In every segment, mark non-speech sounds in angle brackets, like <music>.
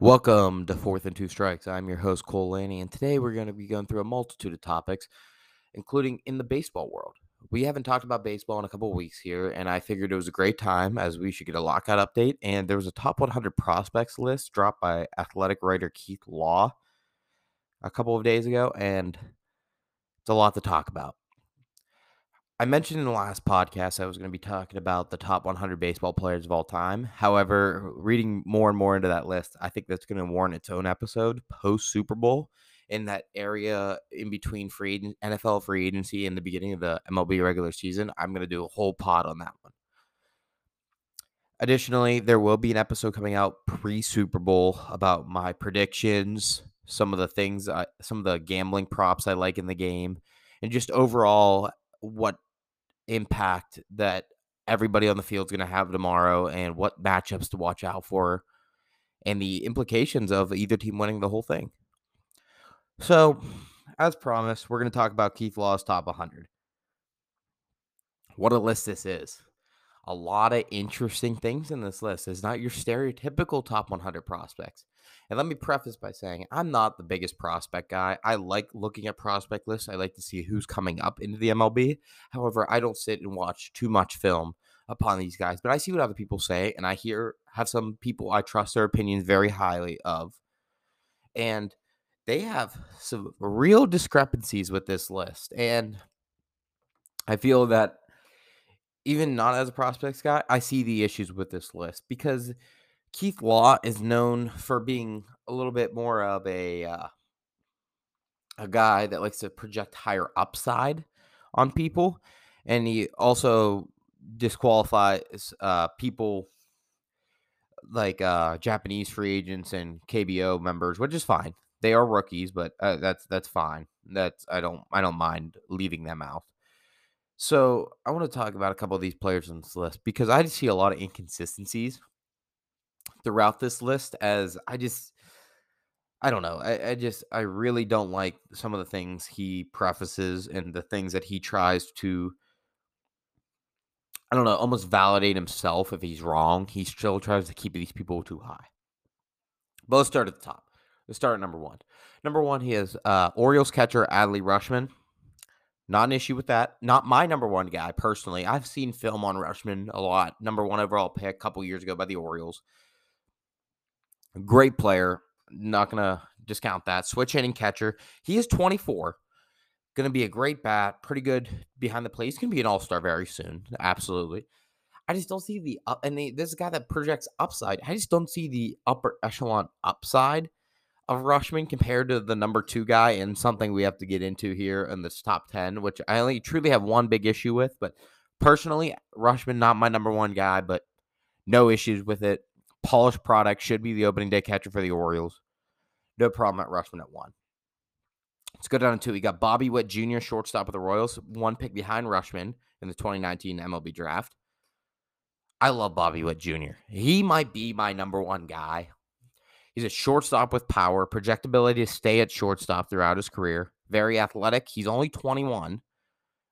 Welcome to Fourth and Two Strikes. I'm your host, Cole Lanni, and today we're going to be going through a multitude of topics, including in the baseball world. We haven't talked about baseball in a couple weeks here, and I figured it was a great time as we should get a lockout update. And there was a top 100 prospects list dropped by athletic writer Keith Law a couple of days ago, and it's a lot to talk about. I mentioned in the last podcast I was going to be talking about the top 100 baseball players of all time. However, reading more and more into that list, I think that's going to warrant its own episode post Super Bowl in that area in between free NFL free agency and the beginning of the MLB regular season. I'm going to do a whole pod on that one. Additionally, there will be an episode coming out pre Super Bowl about my predictions, some of the things, I, some of the gambling props I like in the game, and just overall what impact that everybody on the field is going to have tomorrow and what matchups to watch out for and the implications of either team winning the whole thing. So, as promised, we're going to talk about Keith Law's top 100. What a list this is. A lot of interesting things in this list. It's not your stereotypical top 100 prospects. And let me preface by saying I'm not the biggest prospect guy. I like looking at prospect lists. I like to see who's coming up into the MLB. However, I don't sit and watch too much film upon these guys, but I see what other people say and I hear have some people I trust their opinions very highly of. And they have some real discrepancies with this list. And I feel that even not as a prospects guy, I see the issues with this list because Keith Law is known for being a little bit more of a uh, a guy that likes to project higher upside on people, and he also disqualifies uh, people like uh, Japanese free agents and KBO members, which is fine. They are rookies, but uh, that's that's fine. That's I don't I don't mind leaving them out. So I want to talk about a couple of these players on this list because I see a lot of inconsistencies throughout this list as I just I don't know. I, I, just I really don't like some of the things he prefaces and the things that he tries to I don't know, almost validate himself if he's wrong. He still tries to keep these people too high. But let's start at the top. Let's start at number one. Number one, he has uh, Orioles catcher Adley Rutschman. Not an issue with that. Not my number one guy personally. I've seen film on Rutschman a lot. Number one overall pick a couple years ago by the Orioles. Great player. Not to discount that. Switch hitting catcher. He is 24. Going to be a great bat. Pretty good behind the plate. He's to be an all star very soon. Absolutely. I just don't see the up. And this guy that projects upside. I just don't see the upper echelon upside of Rutschman compared to the number two guy, and something we have to get into here in this top 10, which I only truly have one big issue with. But personally, Rutschman, not my number one guy, but no issues with it polished product, should be the opening day catcher for the Orioles. No problem at Rutschman at one. Let's go down to two. We got Bobby Witt Jr., shortstop of the Royals, one pick behind Rutschman in the 2019 MLB draft. I love Bobby Witt Jr. He might be my number one guy. He's a shortstop with power, projectability to stay at shortstop throughout his career. Very athletic. He's only 21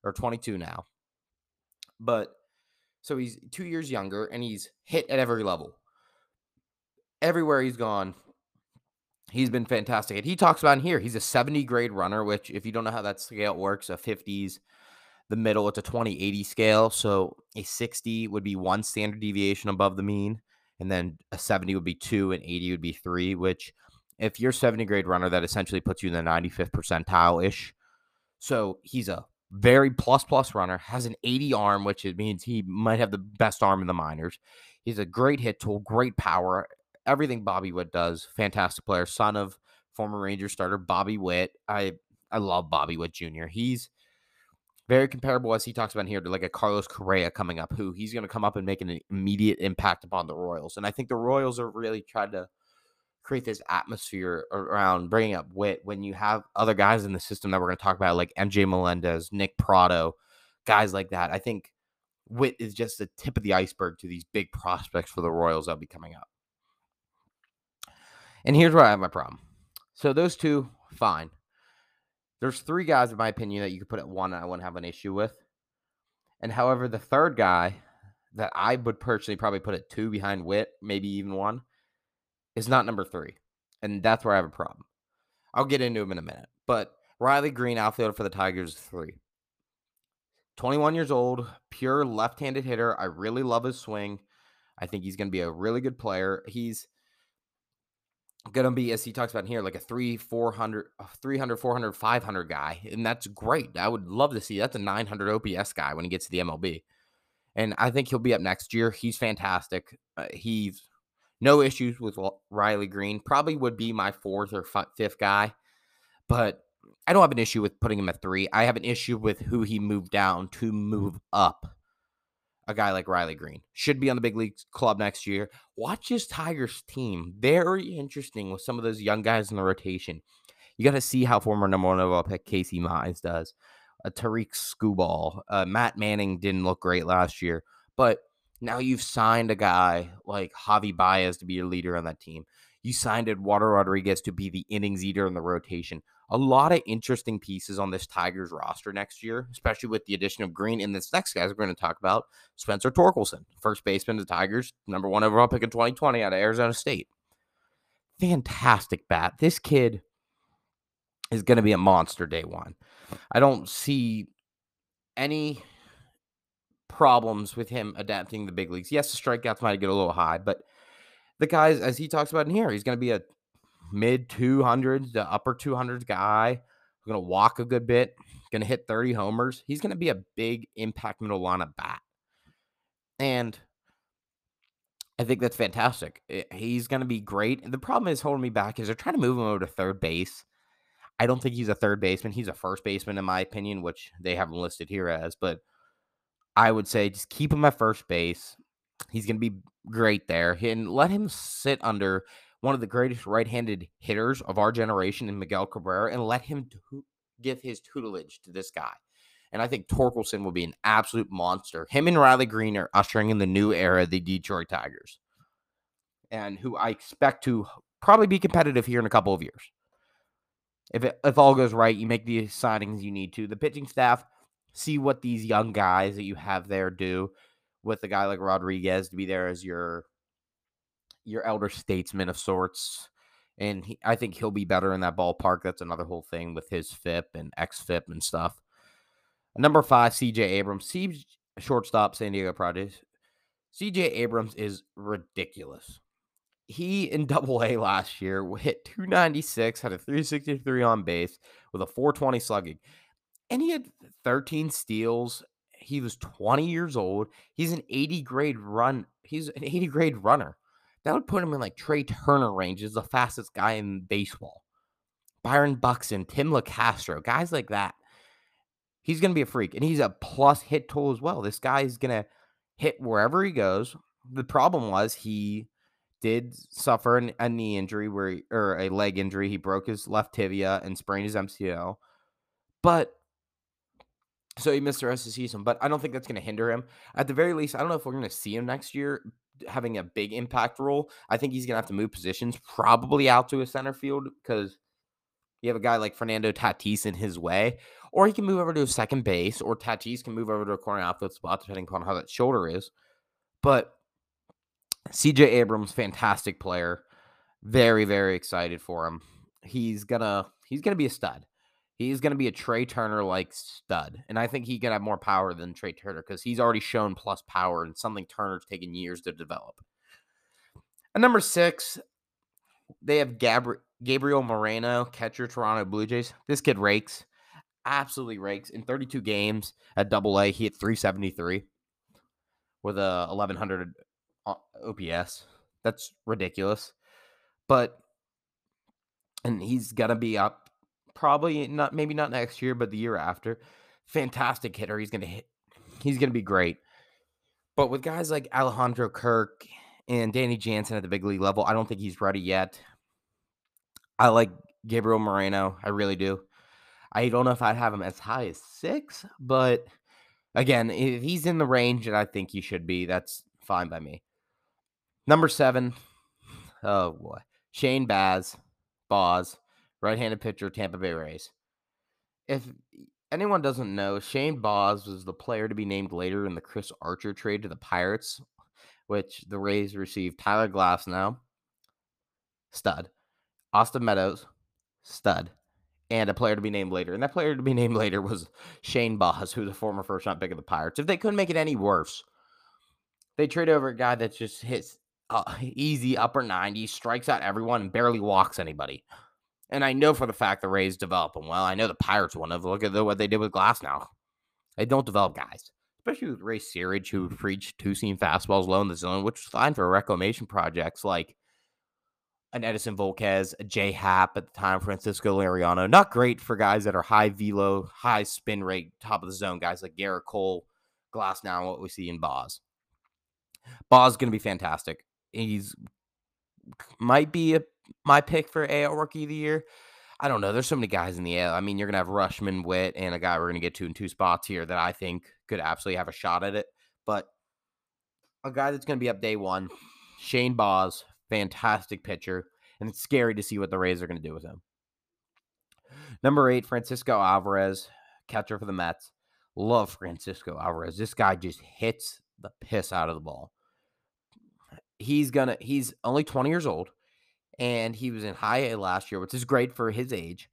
or 22 now. But so he's two years younger and he's hit at every level everywhere he's gone, he's been fantastic. And he talks about here, he's a 70 grade runner, which, if you don't know how that scale works, a 50s, the middle, it's a 20 80 scale. So a 60 would be one standard deviation above the mean. And then a 70 would be two, and 80 would be three, which, if you're 70 grade runner, that essentially puts you in the 95th percentile ish. So he's a very plus plus runner, has an 80 arm, which it means he might have the best arm in the minors. He's a great hit tool, great power, everything Bobby Witt does. Fantastic player, son of former Ranger starter Bobby Witt. I I love Bobby Witt Jr. He's very comparable as he talks about here to like a Carlos Correa coming up, who he's going to come up and make an immediate impact upon the Royals. And I think the Royals are really trying to create this atmosphere around bringing up Witt when you have other guys in the system that we're going to talk about, like MJ Melendez, Nick Pratto, guys like that. I think Witt is just the tip of the iceberg to these big prospects for the Royals that'll be coming up. And here's where I have my problem. So those two, fine. There's three guys, in my opinion, that you could put at one and I wouldn't have an issue with. And however, the third guy that I would personally probably put at two behind Witt, maybe even one, is not number three. And that's where I have a problem. I'll get into him in a minute. But Riley Greene, outfielder for the Tigers, three. 21 years old, pure left handed hitter. I really love his swing. I think he's going to be a really good player. He's going to be, as he talks about here, like a 3, 400, 300, 400, 500 guy. And that's great. I would love to see that's a 900 OPS guy when he gets to the MLB. And I think he'll be up next year. He's fantastic. Uh, he's no issues with Riley Greene. Probably would be my fourth or fifth guy. But I don't have an issue with putting him at three. I have an issue with who he moved down to move up. A guy like Riley Greene. should be on the big league club next year. Watch his Tigers team. Very interesting with some of those young guys in the rotation. You got to see how former number one overall pick Casey Mize does. A Tarik Skubal. Uh, Matt Manning didn't look great last year, but now you've signed a guy like Javi Baez to be your leader on that team. You signed Eduardo Rodriguez to be the innings eater in the rotation a lot of interesting pieces on this Tigers roster next year, especially with the addition of Greene. And this next guy we're going to talk about, Spencer Torkelson, first baseman of the Tigers, number one overall pick in 2020 out of Arizona State. Fantastic bat. This kid is going to be a monster day one. I don't see any problems with him adapting the big leagues. Yes, the strikeouts might get a little high, but the guys, as he talks about in here, he's going to be a mid 200s the upper 200s guy. Going to walk a good bit, going to hit 30 homers. He's going to be a big impact middle lineup bat. And I think that's fantastic. He's going to be great. The problem is holding me back is they're trying to move him over to third base. I don't think he's a third baseman. He's a first baseman, in my opinion, which they haven't listed here as. But I would say just keep him at first base. He's going to be great there. And let him sit under one of the greatest right-handed hitters of our generation in Miguel Cabrera and let him give his tutelage to this guy. And I think Torkelson will be an absolute monster. Him and Riley Greene are ushering in the new era of the Detroit Tigers. And who I expect to probably be competitive here in a couple of years. If it, if all goes right, you make the signings you need to. The pitching staff see what these young guys that you have there do with a guy like Rodriguez to be there as your your elder statesman of sorts. And he, I think he'll be better in that ballpark. That's another whole thing with his FIP and XFIP and stuff. Number five, CJ Abrams. C- shortstop, San Diego Padres. CJ Abrams is ridiculous. He in <laughs> double A last year hit 296, had a 363 on base with a 420 slugging. And he had 13 steals. He was 20 years old. He's an 80 grade run. He's an 80 grade runner. That would put him in like Trea Turner range as the fastest guy in baseball. Byron Buxton, Tim Locastro, guys like that. He's going to be a freak. And he's a plus hit tool as well. This guy is going to hit wherever he goes. The problem was he did suffer an, a knee injury where he, or a leg injury. He broke his left tibia and sprained his MCL. But so he missed the rest of the season, but I don't think that's going to hinder him. At the very least, I don't know if we're going to see him next year having a big impact role. I think he's going to have to move positions, probably out to a center field because you have a guy like Fernando Tatis in his way, or he can move over to a second base, or Tatis can move over to a corner outfield spot, depending upon how that shoulder is. But CJ Abrams, fantastic player. Very, very excited for him. He's gonna he's gonna be a stud. He's going to be a Trea Turner like stud. And I think he can have more power than Trea Turner because he's already shown plus power and something Turner's taken years to develop. At number six, they have Gabri- Gabriel Moreno, catcher, Toronto Blue Jays. This kid rakes, absolutely rakes. In 32 games at double A, he hit 373 with a 1100 uh, OPS. That's ridiculous. But, and he's going to be up probably not maybe not next year, but the year after. Fantastic hitter. He's gonna hit. He's gonna be great. But with guys like Alejandro Kirk and Danny Jansen at the big league level, I don't think he's ready yet. I like Gabriel Moreno. I really do. I don't know if I'd have him as high as six, but again, if he's in the range that I think he should be, that's fine by me. Number seven, oh boy, Shane Baz, Boz right-handed pitcher, Tampa Bay Rays. If anyone doesn't know, Shane Baz was the player to be named later in the Chris Archer trade to the Pirates, which the Rays received Tyler Glasnow, stud. Austin Meadows, stud. And a player to be named later. And that player to be named later was Shane Baz, who's a former first round pick of the Pirates. If they couldn't make it any worse, they trade over a guy that just hits uh, easy upper 90s, strikes out everyone, and barely walks anybody. And I know for the fact the Rays develop them well. I know the Pirates one of look at the, what they did with Glasnow. They don't develop guys, especially with Ray Searage, who mm-hmm. preached two seam fastballs low in the zone, which is fine for reclamation projects like an Edinson Volquez, a J Happ at the time, Francisco Liriano. Not great for guys that are high velo, high spin rate, top of the zone guys like Gerrit Cole, Glasnow, what we see in. Baz is going to be fantastic. He's might be a, my pick for AL Rookie of the Year. I don't know. There's so many guys in the AL. I mean, you're gonna have Rutschman, Witt, and a guy we're gonna get to in two spots here that I think could absolutely have a shot at it. But a guy that's gonna be up day one, Shane Baz, fantastic pitcher, and it's scary to see what the Rays are gonna do with him. Number eight, Francisco Alvarez, catcher for the Mets. Love Francisco Alvarez. This guy just hits the piss out of the ball he's gonna he's only 20 years old and he was in high A last year, which is great for his age.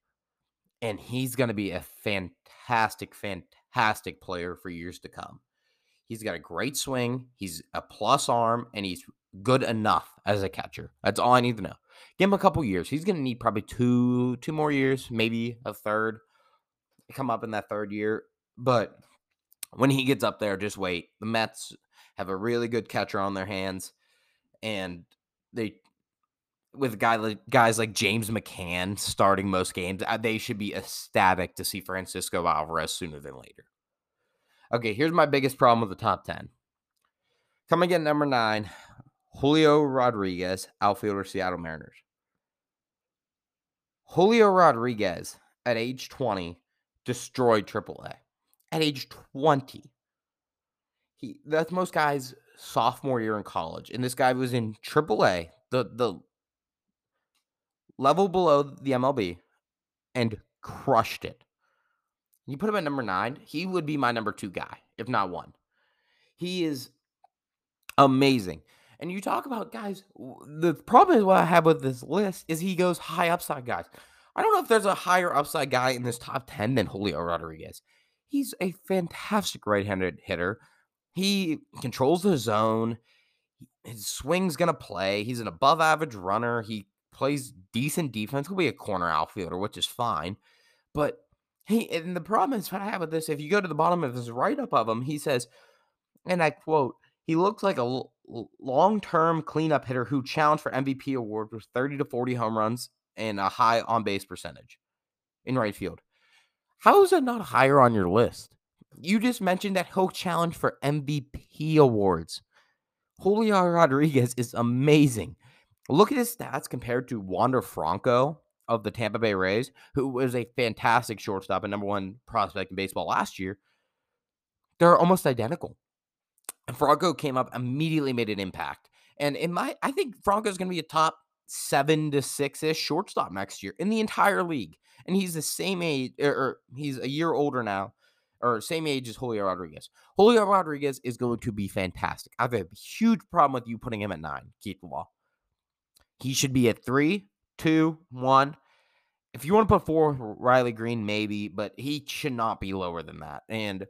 And he's gonna be a fantastic, fantastic player for years to come. He's got a great swing, he's a plus arm, and he's good enough as a catcher. That's all I need to know. Give him a couple years. He's gonna need probably two two more years, maybe a third. Come up in that third year. But when he gets up there, just wait. The Mets have a really good catcher on their hands and they with guy like, guys like James McCann starting most games, they should be ecstatic to see Francisco Alvarez sooner than later. Okay, here's my biggest problem with the top 10. Coming in number nine, Julio Rodriguez, outfielder, Seattle Mariners. Julio Rodriguez, at age 20, destroyed AAA. At age 20, he that's most guys sophomore year in college, and this guy was in AAA, the the level below the MLB, and crushed it. You put him at number nine, he would be my number two guy, if not one. He is amazing. And you talk about guys, the problem is what I have with this list is he goes high upside guys. I don't know if there's a higher upside guy in this top 10 than Julio Rodriguez. He's a fantastic right handed hitter. He controls the zone. His swing's gonna play. He's an above average runner. He plays decent defense. He'll be a corner outfielder, which is fine. But he and the problem is what I have with this. If you go to the bottom of his write up of him, he says, and I quote, he looks like a long term cleanup hitter who challenged for MVP award with 30 to 40 home runs and a high on base percentage in right field. How is that not higher on your list? You just mentioned that he'll challenge for MVP awards. Julio Rodriguez is amazing. Look at his stats compared to Wander Franco of the Tampa Bay Rays, who was a fantastic shortstop and number one prospect in baseball last year. They're almost identical. And Franco came up, immediately made an impact. And in my, I think Franco's going to be a top seven to six ish shortstop next year in the entire league. And he's the same age, or, or he's a year older now or same age as Julio Rodriguez. Julio Rodriguez is going to be fantastic. I have a huge problem with you putting him at nine, Keith Law. He should be at three, two, one. If you want to put four, Riley Greene, maybe, but he should not be lower than that. And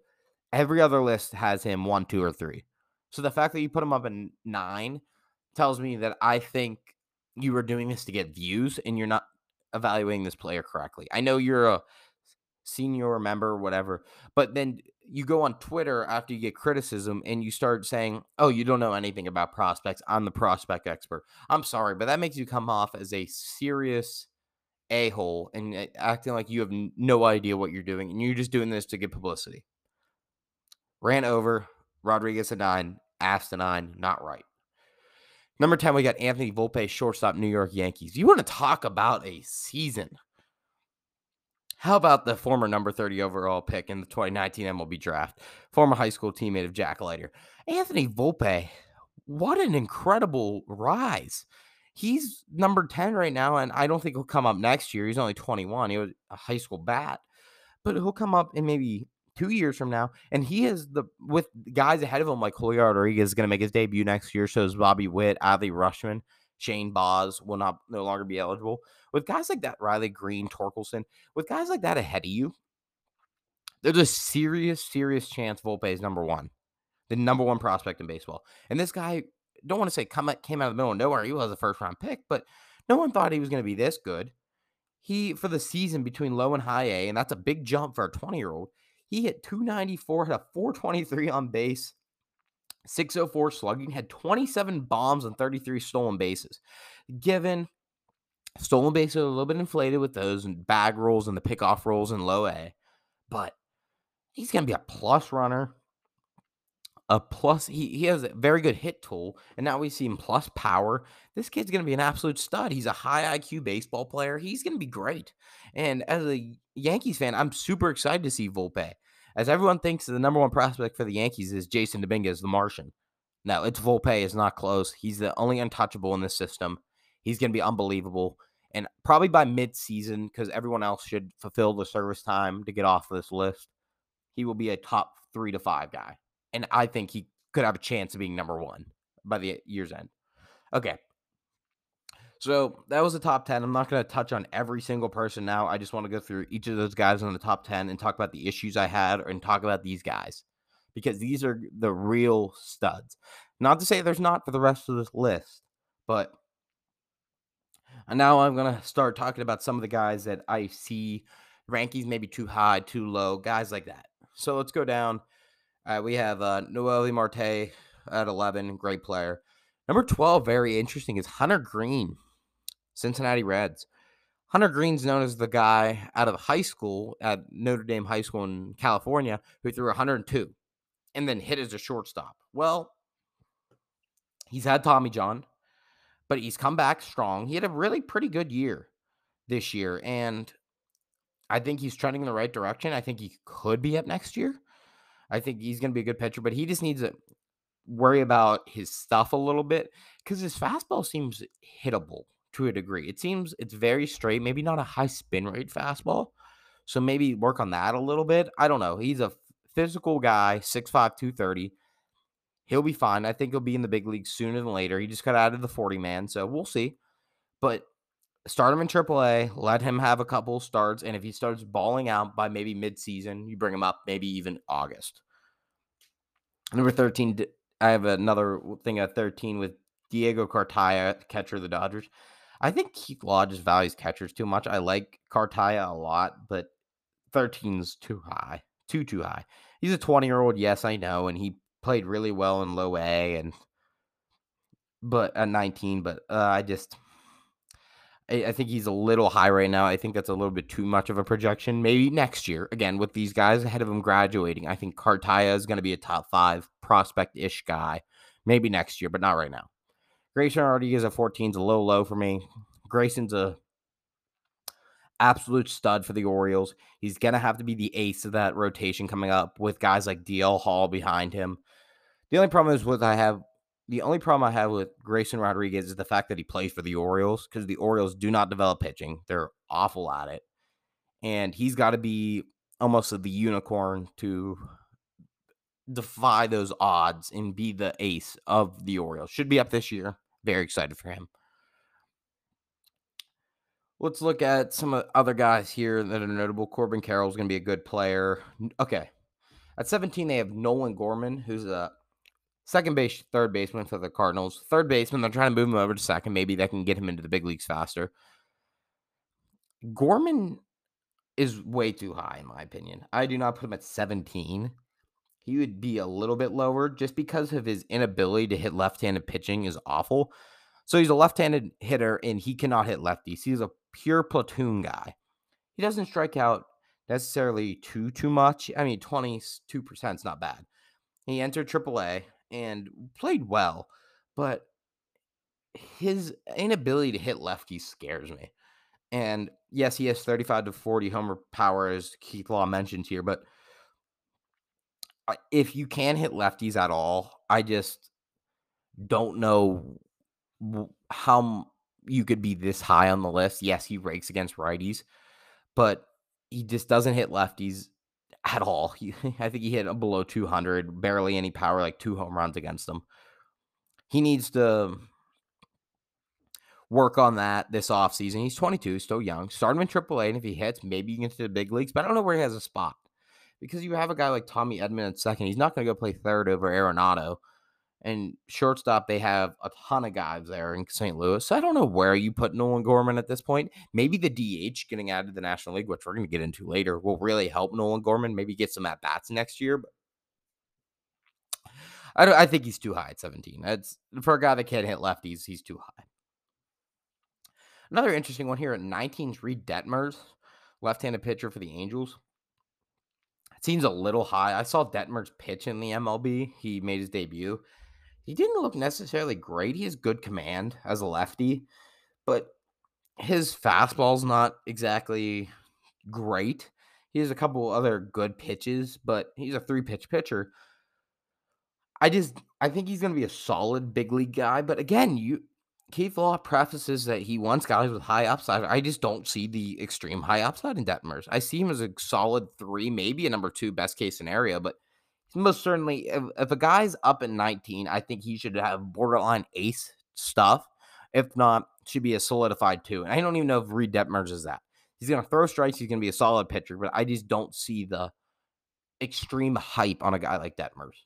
every other list has him one, two, or three. So the fact that you put him up in nine tells me that I think you were doing this to get views and you're not evaluating this player correctly. I know you're a senior member, whatever. But then you go on Twitter after you get criticism and you start saying, "Oh, you don't know anything about prospects. I'm the prospect expert." I'm sorry, but that makes you come off as a serious a hole and eh, acting like you have no idea what you're doing and you're just doing this to get publicity. Ran over Rodriguez at nine, asked a nine, not right. Number 10, we got Anthony Volpe, shortstop, New York Yankees. You want to talk about a season how about the former number 30 overall pick in the 2019 MLB draft, former high school teammate of Jack Leiter, Anthony Volpe? What an incredible rise. He's number 10 right now, and I don't think he'll come up next year. He's only 21. He was a high school bat, but he'll come up in maybe two years from now. And he is the with guys ahead of him, like Julio Rodriguez is going to make his debut next year. So is Bobby Witt, Adley Rutschman. Shane Baz will not no longer be eligible. With guys like that, Riley Greene, Torkelson, with guys like that ahead of you, there's a serious, serious chance Volpe is number one, the number one prospect in baseball. And this guy, don't want to say come came out of the middle of nowhere. He was a first round pick, but no one thought he was going to be this good. He for the season between low and high A, and that's a big jump for a 20 year old. He hit 294, had a 423 on base, 604 slugging, had 27 bombs and 33 stolen bases. Given stolen bases a little bit inflated with those bag rolls and the pickoff rolls in low A, but he's going to be a plus runner. A plus, he, he has a very good hit tool, and now we see him plus power. This kid's going to be an absolute stud. He's a high IQ baseball player. He's going to be great. And as a Yankees fan, I'm super excited to see Volpe. As everyone thinks the number one prospect for the Yankees is Jasson Dominguez, the Martian. No, it's Volpe. It's not close. He's the only untouchable in this system. He's going to be unbelievable. And probably by mid-season, because everyone else should fulfill the service time to get off this list, he will be a top three to five guy. And I think he could have a chance of being number one by the year's end. Okay. So that was the top 10. I'm not going to touch on every single person now. I just want to go through each of those guys in the top 10 and talk about the issues I had and talk about these guys because these are the real studs. Not to say there's not for the rest of this list, but now I'm going to start talking about some of the guys that I see rankings maybe too high, too low, guys like that. So let's go down. Uh, we have uh, Noelvi Marte at 11, great player. Number 12, very interesting, is Hunter Greene. Cincinnati Reds. Hunter Greene's known as the guy out of high school at Notre Dame High School in California who threw 102 and then hit as a shortstop. Well, he's had Tommy John, but he's come back strong. He had a really pretty good year this year, and I think he's trending in the right direction. I think he could be up next year. I think he's going to be a good pitcher, but he just needs to worry about his stuff a little bit because his fastball seems hittable to a degree. It seems it's very straight, maybe not a high spin rate fastball. So maybe work on that a little bit. I don't know. He's a physical guy, 6'5, 230. He'll be fine. I think he'll be in the big league sooner than later. He just got out of the 40 man, so we'll see. But start him in AAA, let him have a couple starts, and if he starts balling out by maybe midseason, you bring him up maybe even August. Number 13, I have another thing at 13 with Diego Cartaya, catcher of the Dodgers. I think Keith Law just values catchers too much. I like Cartaya a lot, but 13's too high. Too, too high. He's a 20 year old, yes, I know, and he played really well in low A and but at 19, but uh, I just I, I think he's a little high right now. I think that's a little bit too much of a projection. Maybe next year, again, with these guys ahead of him graduating, I think Cartaya is going to be a top five prospect ish guy. Maybe next year, but not right now. Grayson Rodriguez at 14 is a little low for me. Grayson's a absolute stud for the Orioles. He's gonna have to be the ace of that rotation coming up with guys like DL Hall behind him. The only problem is with I have the only problem I have with Grayson Rodriguez is the fact that he plays for the Orioles because the Orioles do not develop pitching. They're awful at it. And he's got to be almost the unicorn to defy those odds and be the ace of the Orioles. Should be up this year. Very excited for him. Let's look at some other guys here that are notable. Corbin Carroll is going to be a good player. Okay. At 17, they have Nolan Gorman, who's a second base, third baseman for the Cardinals. Third baseman, they're trying to move him over to second. Maybe that can get him into the big leagues faster. Gorman is way too high, in my opinion. I do not put him at 17 he would be a little bit lower just because of his inability to hit left-handed pitching is awful. So he's a left-handed hitter and he cannot hit lefties. He's a pure platoon guy. He doesn't strike out necessarily too too much. I mean, 22% is not bad. He entered AAA and played well, but his inability to hit lefties scares me. And yes, he has 35 to 40 homer power, as Keith Law mentioned here, but if you can hit lefties at all, I just don't know how you could be this high on the list. Yes, he rakes against righties, but he just doesn't hit lefties at all. He, <laughs> I think he hit below 200, barely any power, like two home runs against them. He needs to work on that this offseason. He's 22, still young. Start him in AAA, and if he hits, maybe you get to the big leagues. But I don't know where he has a spot because you have a guy like Tommy Edman at second. He's not going to go play third over Arenado. And shortstop, they have a ton of guys there in St. Louis. So I don't know where you put Nolan Gorman at this point. Maybe the DH getting added to the National League, which we're going to get into later, will really help Nolan Gorman. Maybe get some at bats next year. But I, I think he's too high at 17. That's for a guy that can't hit lefties. He's too high. Another interesting one here at 19 is Reid Detmers, left-handed pitcher for the Angels. Seems a little high. I saw Detmers pitch in the MLB. He made his debut. He didn't look necessarily great. He has good command as a lefty, but his fastball's not exactly great. He has a couple other good pitches, but he's a three-pitch pitcher. I just I think he's going to be a solid big league guy, but again, you Keith Law prefaces that he wants guys with high upside. I just don't see the extreme high upside in Detmers. I see him as a solid three, maybe a number two best case scenario, but most certainly if, if a guy's up at 19, I think he should have borderline ace stuff. If not, should be a solidified two. And I don't even know if Reid Detmers is that. He's gonna throw strikes, he's gonna be a solid pitcher, but I just don't see the extreme hype on a guy like Detmers.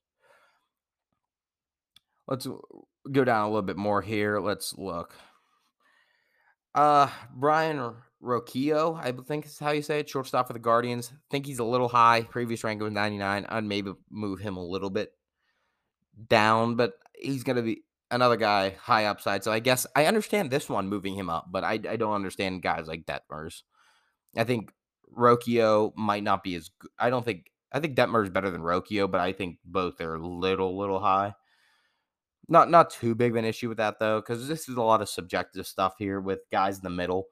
Let's go down a little bit more here. Let's look. Uh, Brayan Rocchio, I think is how you say it, shortstop for the Guardians. think he's a little high. Previous rank was 99. I'd maybe move him a little bit down, but he's going to be another guy high upside. So I guess I understand this one moving him up, but I, I don't understand guys like Detmers. I think Rocchio might not be as good. I don't think, I think Detmers better than Rocchio, but I think both are a little, little high. Not not too big of an issue with that though, because this is a lot of subjective stuff here with guys in the middle.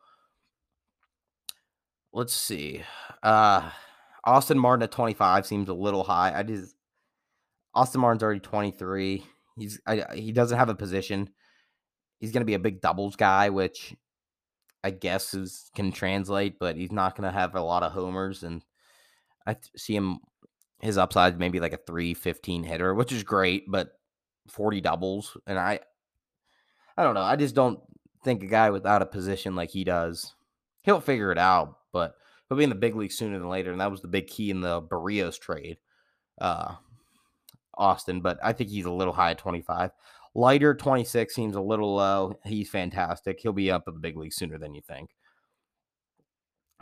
Let's see. Uh Austin Martin at 25 seems a little high. I just Austin Martin's already 23. He's I, he doesn't have a position. He's going to be a big doubles guy, which I guess is can translate, but he's not going to have a lot of homers and I see him his upside maybe like a 315 hitter, which is great, but 40 doubles. And I, I don't know. I just don't think a guy without a position like he does, he'll figure it out, but he'll be in the big league sooner than later. And that was the big key in the Berrios trade, uh, Austin. But I think he's a little high at 25. Leiter 26 seems a little low. He's fantastic. He'll be up at the big league sooner than you think.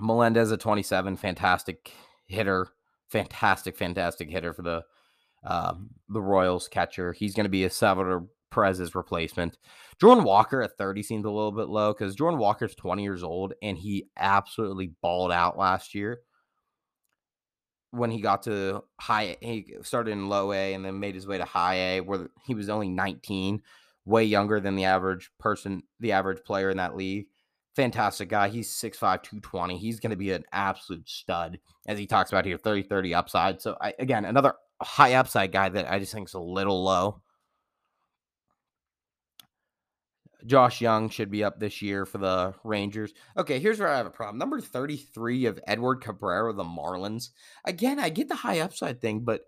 Melendez at 27, fantastic hitter, fantastic, fantastic hitter for the um, the Royals catcher. He's going to be a Salvador Perez's replacement. Jordan Walker at 30 seems a little bit low because Jordan Walker's 20 years old and he absolutely balled out last year when he got to high he started in low A and then made his way to high A where he was only 19, way younger than the average person, the average player in that league. Fantastic guy. He's 6'5, 220. He's going to be an absolute stud, as he talks about here 30 30 upside. So, I, again, another high upside guy that I just think is a little low. Josh Young should be up this year for the Rangers. Okay, here's where I have a problem. Number 33 of Edward Cabrera, the Marlins. Again, I get the high upside thing, but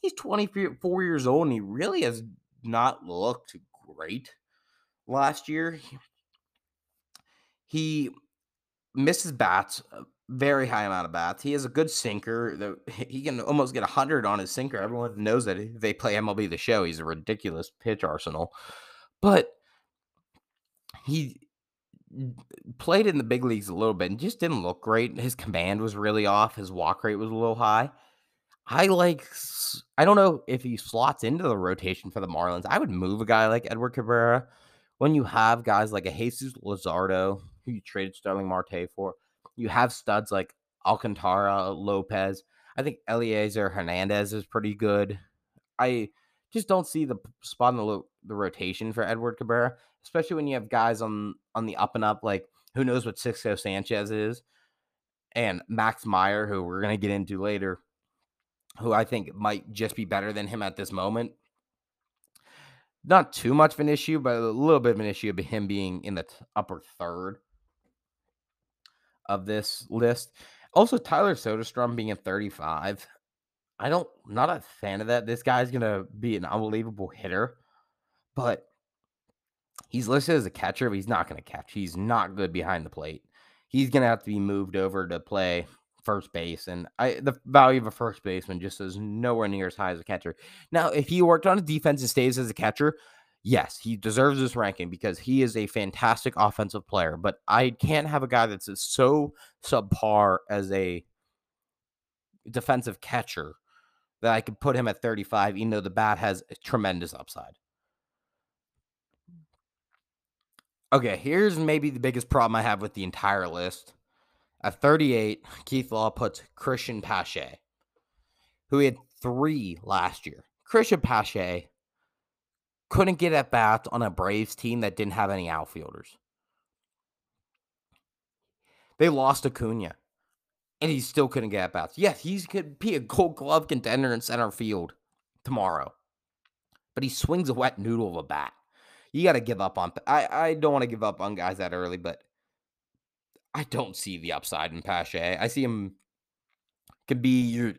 he's 24 years old and he really has not looked great last year. He misses bats uh, very high amount of bats. He has a good sinker. <laughs> He can almost get 100 on his sinker. Everyone knows that if they play MLB the show, he's a ridiculous pitch arsenal. But he played in the big leagues a little bit and just didn't look great. His command was really off. His walk rate was a little high. I like, I don't know if he slots into the rotation for the Marlins. I would move a guy like Edward Cabrera when you have guys like a Jesus Luzardo, who you traded Sterling Marte for you have studs like Alcantara, Lopez. I think Elieser Hernandez is pretty good. I just don't see the spot in the, lo- the rotation for Edward Cabrera, especially when you have guys on on the up and up. Like who knows what Sixto Sanchez is, and Max Meyer, who we're gonna get into later, who I think might just be better than him at this moment. Not too much of an issue, but a little bit of an issue of him being in the t- upper third of this list. Also, Tyler Soderstrom being at 35. I don't not a fan of that. This guy's gonna be an unbelievable hitter, but He's listed as a catcher, but he's not going to catch. He's not good behind the plate. He's going to have to be moved over to play first base, and I the value of a first baseman just is nowhere near as high as a catcher. Now, if he worked on a defense and stays as a catcher, yes, he deserves this ranking because he is a fantastic offensive player. But I can't have a guy that's so subpar as a defensive catcher that I could put him at 35, even though the bat has tremendous upside. Okay, here's maybe the biggest problem I have with the entire list. At 38, Keith Law puts Cristian Pache, who he had three last year. Cristian Pache couldn't get at bats on a Braves team that didn't have any outfielders. They lost Acuna, and he still couldn't get at bats. Yes, he could be a gold glove contender in center field tomorrow, but he swings a wet noodle of a bat. You got to give up on. I I don't want to give up on guys that early, but I don't see the upside in Pache. I see him could be your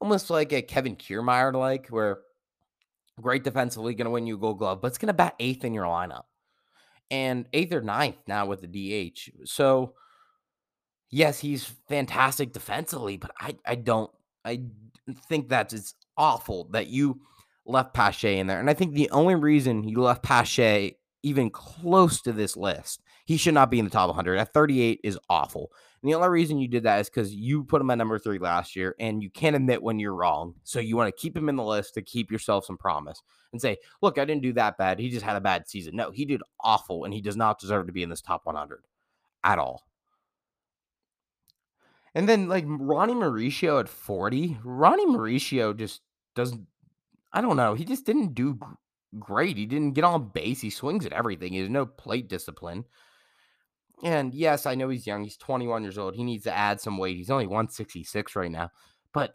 almost like a Kevin Kiermaier like, where great defensively, going to win you a gold glove, but it's going to bat eighth in your lineup. And eighth or ninth now with the DH. So, yes, he's fantastic defensively, but I, I don't, I think that it's awful that you left Pache in there. And I think the only reason you left Pache even close to this list, he should not be in the top 100. At 38 is awful. And the only reason you did that is because you put him at number three last year, and you can't admit when you're wrong. So you want to keep him in the list to keep yourself some promise and say, look, I didn't do that bad. He just had a bad season. No, he did awful, and he does not deserve to be in this top 100 at all. And then like Ronny Mauricio at 40, Ronny Mauricio just doesn't, I don't know, he just didn't do great. He didn't get on base. He swings at everything. He has no plate discipline. And yes, I know he's young. He's 21 years old. He needs to add some weight. He's only 166 right now. But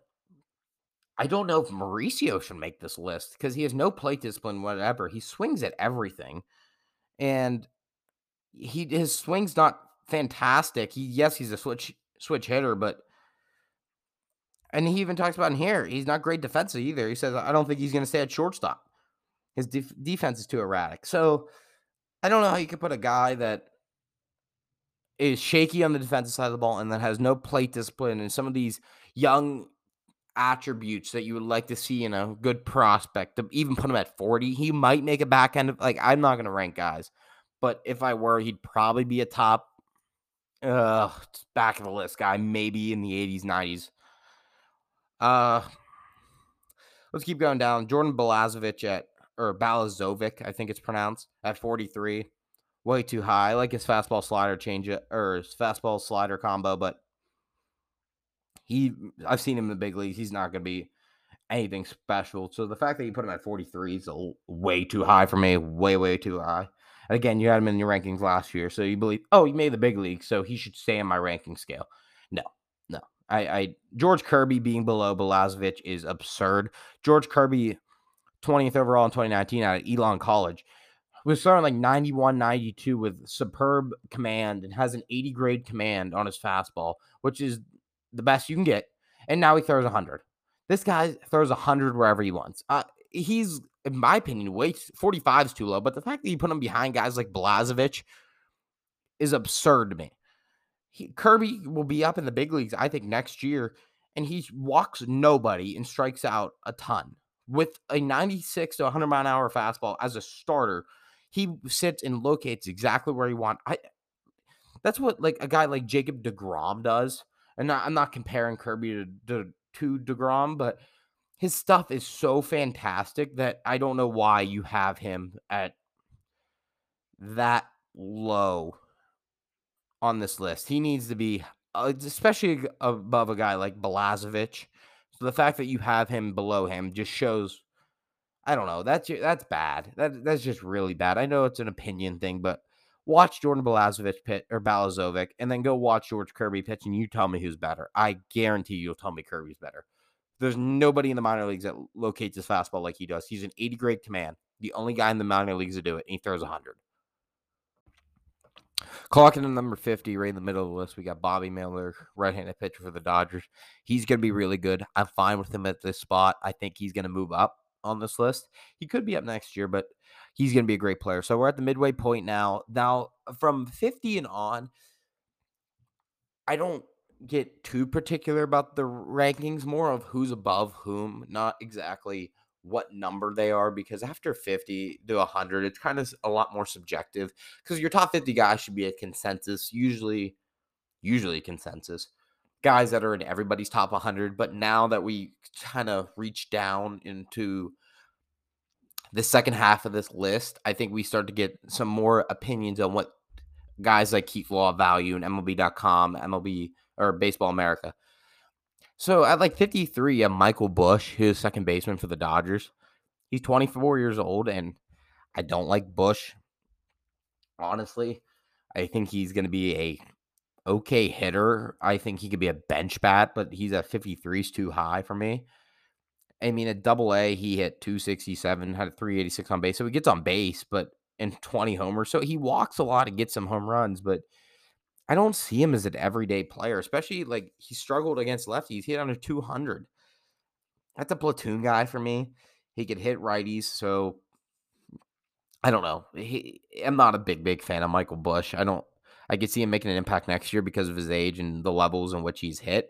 I don't know if Mauricio should make this list because he has no plate discipline, whatever. He swings at everything. And he his swing's not fantastic. He yes, he's a switch switch hitter, but and he even talks about in here, he's not great defensive either. He says, I don't think he's going to stay at shortstop. His def- defense is too erratic. So I don't know how you could put a guy that is shaky on the defensive side of the ball and that has no plate discipline and some of these young attributes that you would like to see in a good prospect to even put him at 40 he might make a back end of like i'm not going to rank guys but if i were he'd probably be a top uh back of the list guy maybe in the 80s 90s uh let's keep going down. Jordan Balazovic at or Balazovic i think it's pronounced at 43 way too high. I like his fastball slider change it or his fastball slider combo, but he I've seen him in the big leagues. He's not going to be anything special. So the fact that you put him at 43 is a, way too high for me. Way, way too high. And again, you had him in your rankings last year, so you believe, oh, he made the big league, so he should stay in my ranking scale. No, no. I, I George Kirby being below Balazovic is absurd. George Kirby, 20th overall in 2019 out of Elon College was throwing like 91, 92 with superb command and has an 80 grade command on his fastball, which is the best you can get. And now he throws 100. This guy throws 100 wherever he wants. Uh, he's, in my opinion, way 45 is too low. But the fact that you put him behind guys like Balazovic is absurd to me. He, Kirby will be up in the big leagues, I think, next year, and he walks nobody and strikes out a ton with a 96 to 100 mile an hour fastball as a starter he sits and locates exactly where he wants. I that's what like a guy like Jacob DeGrom does. And not, I'm not comparing Kirby to, to to DeGrom, but his stuff is so fantastic that I don't know why you have him at that low on this list. He needs to be, uh, especially above a guy like Balazovic. So the fact that you have him below him just shows I don't know. That's that's bad. That that's just really bad. I know it's an opinion thing, but watch Jordan Balazovic pitch or Balazovic, and then go watch George Kirby pitch, and you tell me who's better. I guarantee you'll tell me Kirby's better. There's nobody in the minor leagues that locates his fastball like he does. He's an 80 grade command. The only guy in the minor leagues to do it, and he throws 100. Clocking in number 50, right in the middle of the list, we got Bobby Miller, right handed pitcher for the Dodgers. He's going to be really good. I'm fine with him at this spot. I think he's going to move up on this list. He could be up next year, but he's going to be a great player. So we're at the midway point now. Now, from 50 and on, I don't get too particular about the rankings, more of who's above whom, not exactly what number they are because after 50 to 100 it's kind of a lot more subjective because your top 50 guys should be a consensus usually usually consensus guys that are in everybody's top 100 but now that we kind of reach down into the second half of this list i think we start to get some more opinions on what guys like keith law value and mlb.com mlb or baseball america so at like 53, a Michael Busch, who's second baseman for the Dodgers. He's 24 years old, and I don't like Busch. Honestly, I think he's going to be a okay hitter. I think he could be a bench bat, but he's at 53 is too high for me. I mean, at double A, he hit 267, had a 386 on base. So he gets on base, but in 20 homers. So he walks a lot and gets some home runs, but I don't see him as an everyday player, especially like he struggled against lefties. He hit under 200. That's a platoon guy for me. He could hit righties, so I don't know. He, I'm not a big, big fan of Michael Busch. I don't. I could see him making an impact next year because of his age and the levels in which he's hit,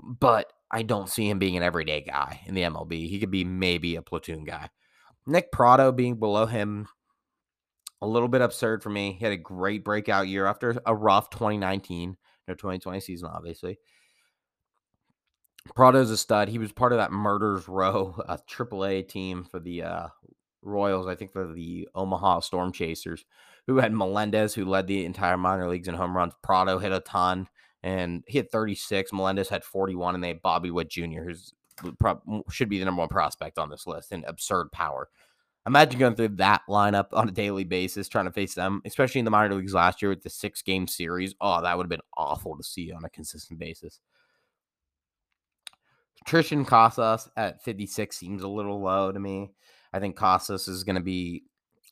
but I don't see him being an everyday guy in the MLB. He could be maybe a platoon guy. Nick Pratto being below him a little bit absurd for me. He had a great breakout year after a rough 2019, no 2020 season, obviously. Pratto's a stud. He was part of that Murders Row, a AAA team for the uh, Royals, I think for the Omaha Storm Chasers, who had Melendez, who led the entire minor leagues in home runs. Pratto hit a ton, and he had 36. Melendez had 41, and they had Bobby Witt Jr., who's should be the number one prospect on this list in absurd power. Imagine going through that lineup on a daily basis, trying to face them, especially in the minor leagues last year with the six game series. Oh, that would have been awful to see on a consistent basis. Triston Casas at 56 seems a little low to me. I think Casas is going to be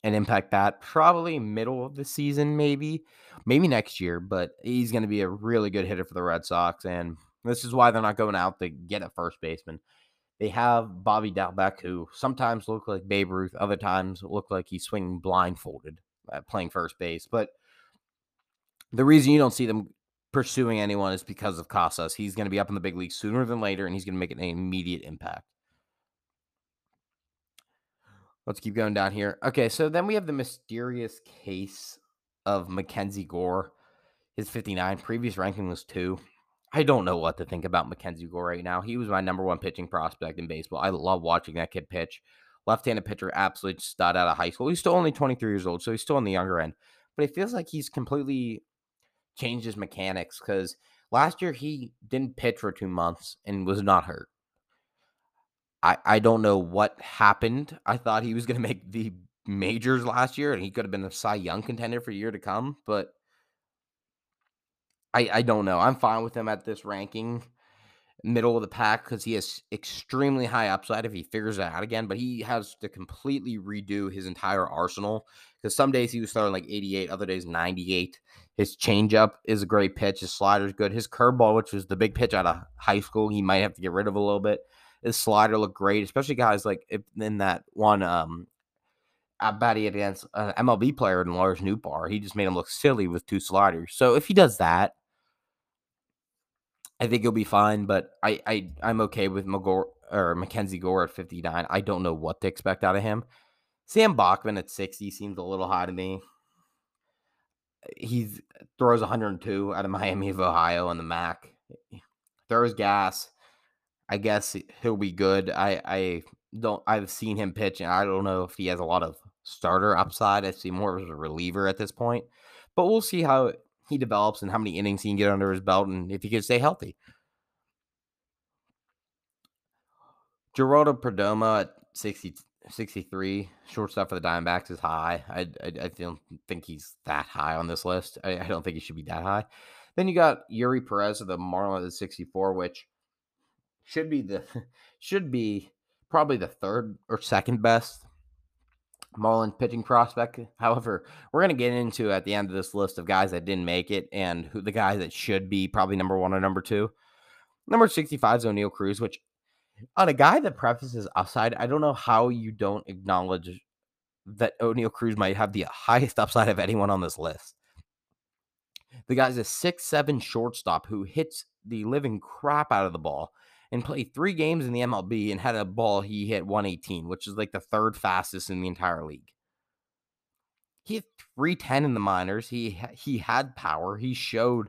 an impact bat probably middle of the season, maybe, maybe next year, but he's going to be a really good hitter for the Red Sox. And this is why they're not going out to get a first baseman. They have Bobby Dalbec, who sometimes look like Babe Ruth, other times look like he's swinging blindfolded at playing first base. But the reason you don't see them pursuing anyone is because of Casas. He's going to be up in the big league sooner than later, and he's going to make an immediate impact. Let's keep going down here. Okay, so then we have the mysterious case of Mackenzie Gore. His 59. Previous ranking was two. I don't know what to think about Mackenzie Gore right now. He was my number one pitching prospect in baseball. I love watching that kid pitch. Left-handed pitcher, absolute stud out of high school. He's still only 23 years old, so he's still on the younger end. But it feels like he's completely changed his mechanics because last year he didn't pitch for two months and was not hurt. I, I don't know what happened. I thought he was going to make the majors last year and he could have been a Cy Young contender for a year to come, but I, I don't know. I'm fine with him at this ranking, middle of the pack, because he has extremely high upside if he figures it out again. But he has to completely redo his entire arsenal because some days he was throwing like 88, other days 98. His changeup is a great pitch. His slider is good. His curveball, which was the big pitch out of high school, he might have to get rid of a little bit. His slider looked great, especially guys like in that one um, at batting against an MLB player in Lars Nootbaar. He just made him look silly with two sliders. So if he does that, I think he'll be fine, but I, I I'm okay with Magor or Mackenzie Gore at 59. I don't know what to expect out of him. Sam Bachman at 60 seems a little high to me. He throws 102 out of Miami of Ohio on the MAC. Throws gas. I guess he'll be good. I I don't I've seen him pitch and I don't know if he has a lot of starter upside. I see more of a reliever at this point. But we'll see how he develops and how many innings he can get under his belt and if he can stay healthy. Geraldo Perdomo at 60, 63, shortstop for the Diamondbacks is high. I, I, I don't think he's that high on this list. I, I, don't think he should be that high. Then you got Eury Perez of the Marlins at 64, which should be the <laughs> should be probably the third or second best Marlins pitching prospect. <laughs> However, we're going to get into at the end of this list of guys that didn't make it and who the guys that should be probably number one or number two. Number 65 is Oneil Cruz, which on a guy that prefaces upside, I don't know how you don't acknowledge that Oneil Cruz might have the <laughs> highest upside of anyone on this list. The guy's a six-seven shortstop who hits the living crap out of the ball and played three games in the MLB and had a ball he hit 118, which is like the third fastest in the entire league. He hit 310 in the minors. He he had power. He showed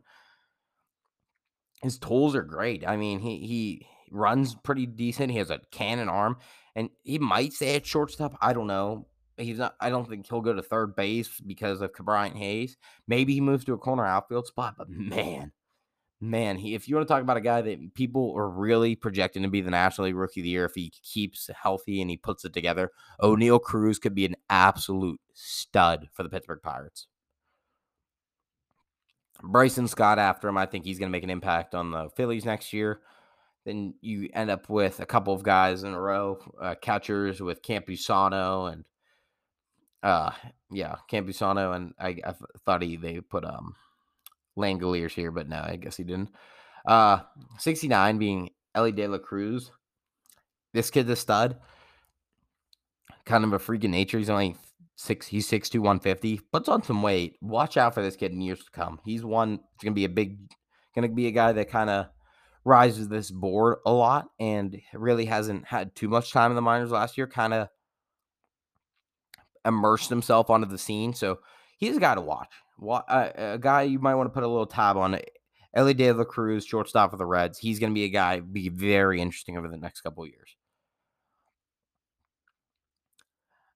his tools are great. I mean, he he runs pretty decent. He has a cannon arm, and he might stay at shortstop. I don't know. He's not. I don't think he'll go to third base because of Ke'Bryan Hayes. Maybe he moves to a corner outfield spot. But man, man, he, if you want to talk about a guy that people are really projecting to be the National League Rookie of the Year if he keeps healthy and he puts it together, Oneil Cruz could be an absolute stud for the Pittsburgh Pirates. Bryson Stott after him, I think he's going to make an impact on the Phillies next year. Then you end up with a couple of guys in a row, uh, catchers with Campusano and uh yeah, Campusano and I, I thought he they put um Langeliers here, but no, I guess he didn't. Uh, 69 being Elly De La Cruz. This kid's a stud. Kind of a freak of nature. He's only six, he's 6'2, 150, puts on some weight. Watch out for this kid in years to come. He's one, he's gonna be a big, gonna be a guy that kind of rises this board a lot and really hasn't had too much time in the minors last year, kind of immersed himself onto the scene. So he's a guy to watch. Uh, a guy you might want to put a little tab on. Elly De La Cruz, shortstop for the Reds. He's going to be a guy be very interesting over the next couple years.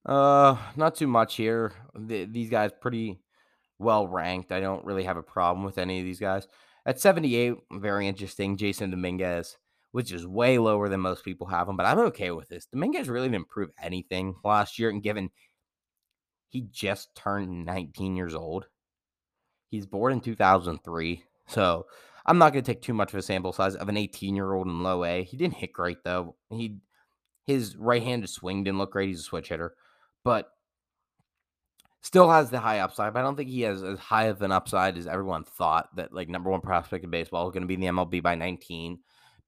Uh, not too much here. The, these guys pretty well ranked. I don't really have a problem with any of these guys. At 78, very interesting. Jasson Dominguez, which is way lower than most people have him, but I'm okay with this. Dominguez really didn't prove anything last year, and given he just turned 19 years old. He's born in 2003. So I'm not going to take too much of a sample size of an 18 year old in low A. He didn't hit great, though. He His right handed swing didn't look great. He's a switch hitter, but still has the high upside. But I don't think he has as high of an upside as everyone thought that, like, number one prospect in baseball is going to be in the MLB by 19,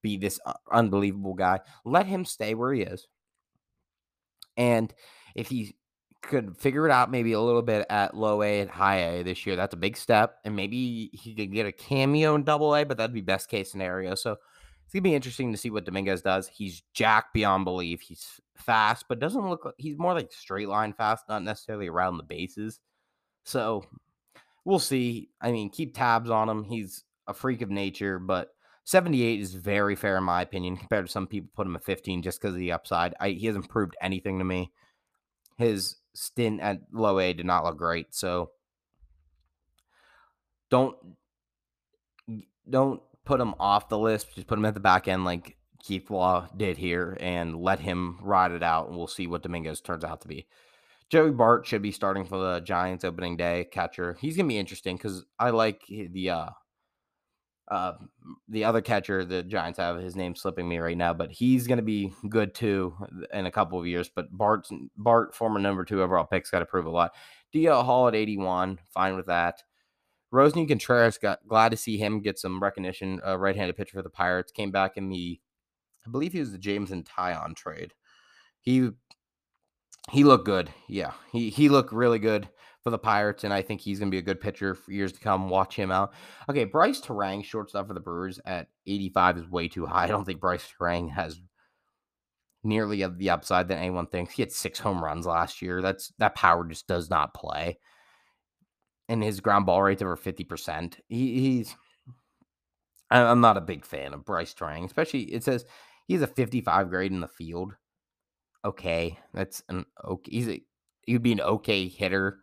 be this uh, unbelievable guy. Let him stay where he is. And if he could figure it out maybe a little bit at low A and high A this year. That's a big step. And maybe he could get a cameo in double A, but that'd be best case scenario. So it's gonna be interesting to see what Dominguez does. He's jack beyond belief. He's fast, but doesn't look like he's more like straight line fast, not necessarily around the bases. So we'll see. I mean, keep tabs on him. He's a freak of nature, but 78 is very fair in my opinion compared to some people put him at 15 just because of the upside. I, he hasn't proved anything to me. His stint at low A did not look great. So don't don't put him off the list. Just put him at the back end like Keith Law did here and let him ride it out and we'll see what Dominguez turns out to be. Joey Bart should be starting for the Giants opening day catcher. He's gonna be interesting because I like the uh uh, the other catcher the Giants have, his name slipping me right now, but he's going to be good too in a couple of years. But Bart, Bart, former number two overall picks, got to prove a lot. DL Hall at 81, fine with that. Roansy Contreras got glad to see him get some recognition. Uh, right-handed pitcher for the Pirates came back in the, I believe he was the Jameson Taillon trade. He he looked good. Yeah, he he looked really good for the Pirates, and I think he's going to be a good pitcher for years to come. Watch him out. Okay, Brice Turang, shortstop for the Brewers at 85 is way too high. I don't think Brice Turang has nearly the upside that anyone thinks. He had six home runs last year. That's that power just does not play. And his ground ball rate's over 50%. He, he's I'm not a big fan of Brice Turang, especially it says he's a 55 grade in the field. Okay, that's an okay. He's a he'd be an okay hitter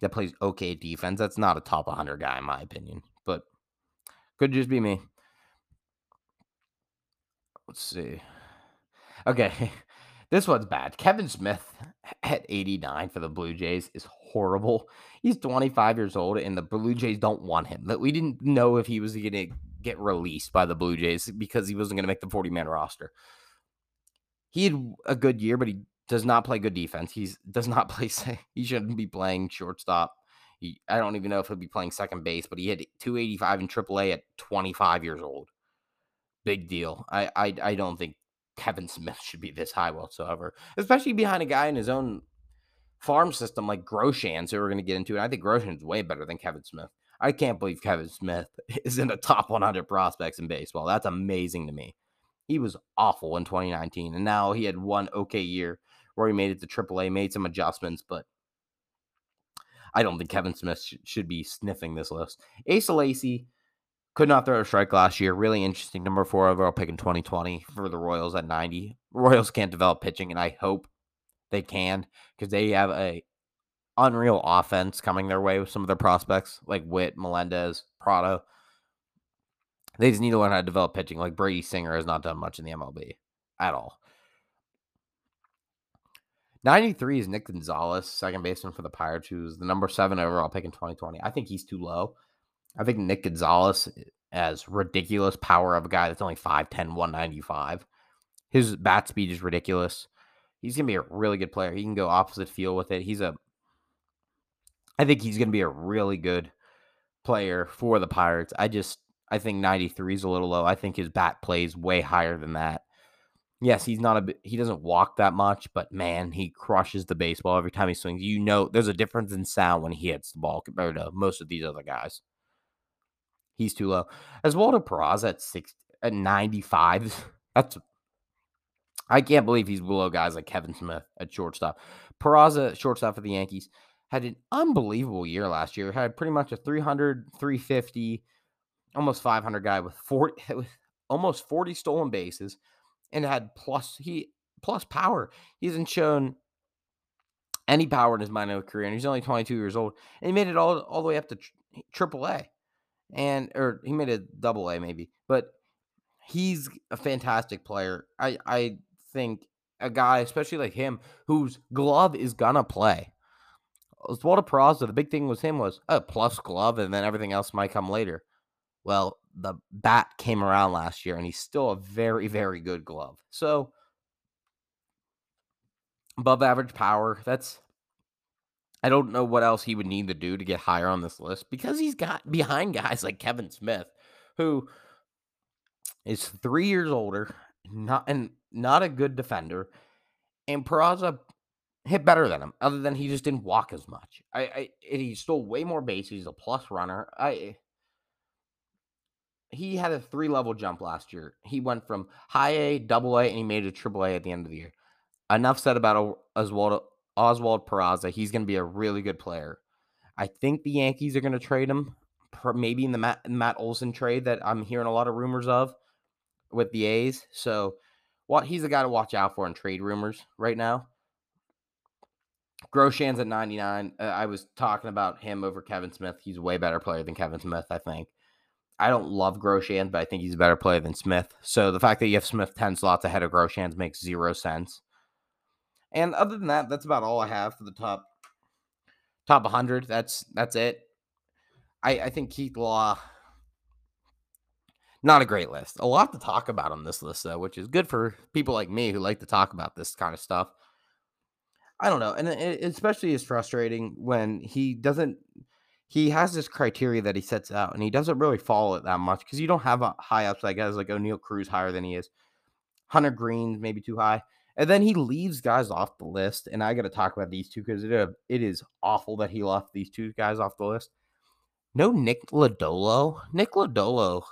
that plays okay defense. That's not a top 100 guy, in my opinion, but could just be me. Let's see. Okay, <laughs> this one's bad. Kevin Smith <laughs> at 89 for the Blue Jays is horrible. He's 25 years old, and the Blue Jays don't want him. We didn't know if he was going to get released by the Blue Jays because he wasn't going to make the 40 man roster. He had a good year, but he does not play good defense. He's does not <laughs> play. He shouldn't be playing shortstop. He, I don't even know if he'll be playing second base, but he hit 285 in AAA at 25 years old. Big deal. I, I I don't think Kevin Smith should be this high whatsoever, especially behind a guy in his own farm system like Groshans, who we're going to get into. And I think Groshans way better than Kevin Smith. I can't believe Kevin Smith <laughs> is in the top 100 prospects in baseball. That's amazing to me. He was awful in 2019, and now he had one okay year he made it to AAA, made some adjustments, but I don't think Kevin Smith sh- should be sniffing this list. Asa Lacy could not throw a strike last year. Really interesting. Number four overall pick in 2020 for the Royals at 90. Royals can't develop pitching, and I hope they can because they have a unreal offense coming their way with some of their prospects like Witt, Melendez, Pratto. They just need to learn how to develop pitching. Like Brady Singer has not done much in the MLB at all. 93 is Nick Gonzalez, second baseman for the Pirates, who's the number seven overall pick in 2020. I think he's too low. I think Nick Gonzalez eh, has ridiculous power of a guy that's only 5'10, 195. His bat speed is ridiculous. He's going to be a really good player. He can go opposite field with it. He's a, I think he's going to be a really good player for the Pirates. I just, I think 93 is a little low. I think his bat plays way higher than that. Yes, he's not a he doesn't walk that much, but man, he crushes the baseball every time he swings. You know, there's a difference in sound when he hits the ball compared to most of these other guys. He's too low. Oswaldo Peraza at six at 95. <laughs> That's I can't believe he's below guys like Kevin Smith at shortstop. Peraza, shortstop for the Yankees, had an unbelievable year last year. Had pretty much a 300, 350, almost 500 guy with 40, <laughs> with almost 40 stolen bases, and had plus he plus power. He hasn't shown any power in his minor league career, and he's only 22 years old. And he made it all all the way up to Triple A, and or he made it Double A maybe, but he's a fantastic player. I I think a guy, especially like him, whose glove is gonna play. Oswaldo Peraza, the big thing was him was a plus glove, and then everything else might come later. Well, the bat came around last year, and he's still a very, very good glove. So above average power. That's I don't know what else he would need to do to get higher on this list because he's got behind guys like Kevin Smith, who is three years older, not and not a good defender, and Peraza hit better than him. Other than he just didn't walk as much. I, I he stole way more bases. He's a plus runner. I he had a three level jump last year. He went from high A, double A, and he made a triple A at the end of the year. Enough said about Oswald Oswald Peraza. He's going to be a really good player. I think the Yankees are going to trade him, maybe in the Matt, Matt Olson trade that I'm hearing a lot of rumors of with the A's. So, what he's the guy to watch out for in trade rumors right now. Groshans at 99. Uh, I was talking about him over Kevin Smith. He's a way better player than Kevin Smith, I think. I don't love Groshans, but I think he's a better player than Smith. So the fact that you have Smith 10 slots ahead of Groshans makes zero sense. And other than that, that's about all I have for the top top 100. That's that's it. I, I think Keith Law not a great list. A lot to talk about on this list, though, which is good for people like me who like to talk about this kind of stuff. I don't know, and it especially is frustrating when he doesn't. He has this criteria that he sets out, and he doesn't really follow it that much because you don't have a high upside guys like Oneil Cruz higher than he is. Hunter Greene maybe too high, and then he leaves guys off the list. And I got to talk about these two because it, it is awful that he left these two guys off the list. No Nick Lodolo. Nick Lodolo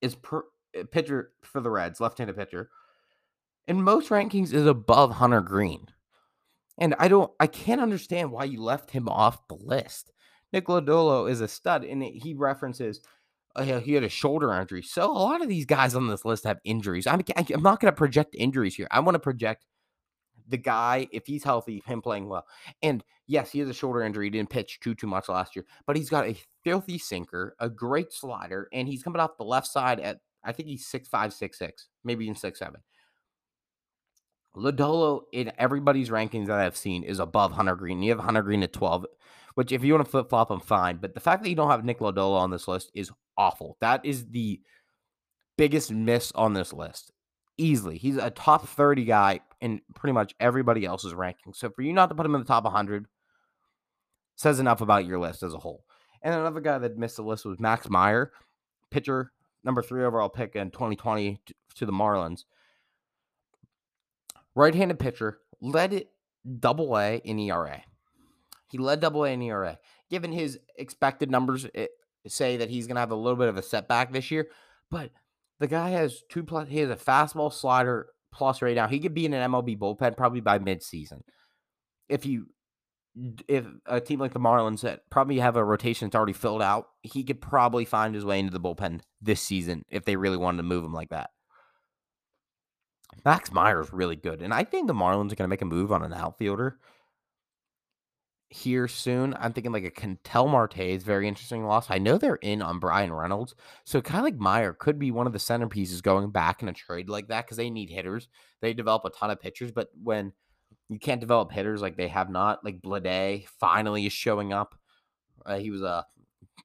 is per, eh, pitcher for the Reds, left-handed pitcher. In most rankings is above Hunter Greene. And I don't I can't understand why you left him off the list. Nick Lodolo is a stud and he references uh, he had a shoulder injury. So a lot of these guys on this list have injuries. I'm, I'm not going to project injuries here. I want to project the guy, if he's healthy, him playing well. And yes, he has a shoulder injury. He didn't pitch too too much last year, but he's got a filthy sinker, a great slider, and he's coming off the left side at I think he's six five, six six, maybe even six seven. Lodolo in everybody's rankings that I've seen is above Hunter Greene. You have Hunter Greene at 12, which if you want to flip flop, I'm fine. But the fact that you don't have Nick Lodolo on this list is awful. That is the biggest miss on this list. Easily. He's a top 30 guy in pretty much everybody else's ranking. So for you not to put him in the top 100 says enough about your list as a whole. And another guy that missed the list was Max Meyer, pitcher, number three overall pick in 2020 to, the Marlins. Right handed pitcher, led it double A in ERA. He led double A in ERA. Given his expected numbers, it, say that he's going to have a little bit of a setback this year, but the guy has two plus. He has a fastball slider plus right now. He could be in an MLB bullpen probably by midseason. If you if a team like the Marlins that probably have a rotation that's already filled out, he could probably find his way into the bullpen this season if they really wanted to move him like that. Max Meyer is really good, and I think the Marlins are going to make a move on an outfielder here soon. I'm thinking like a Ketel Marte is very interesting loss. I know they're in on Bryan Reynolds, so kind of like Meyer could be one of the centerpieces going back in a trade like that because they need hitters. They develop a ton of pitchers, but when you can't develop hitters like they have not, like Bleday finally is showing up. Uh, he was a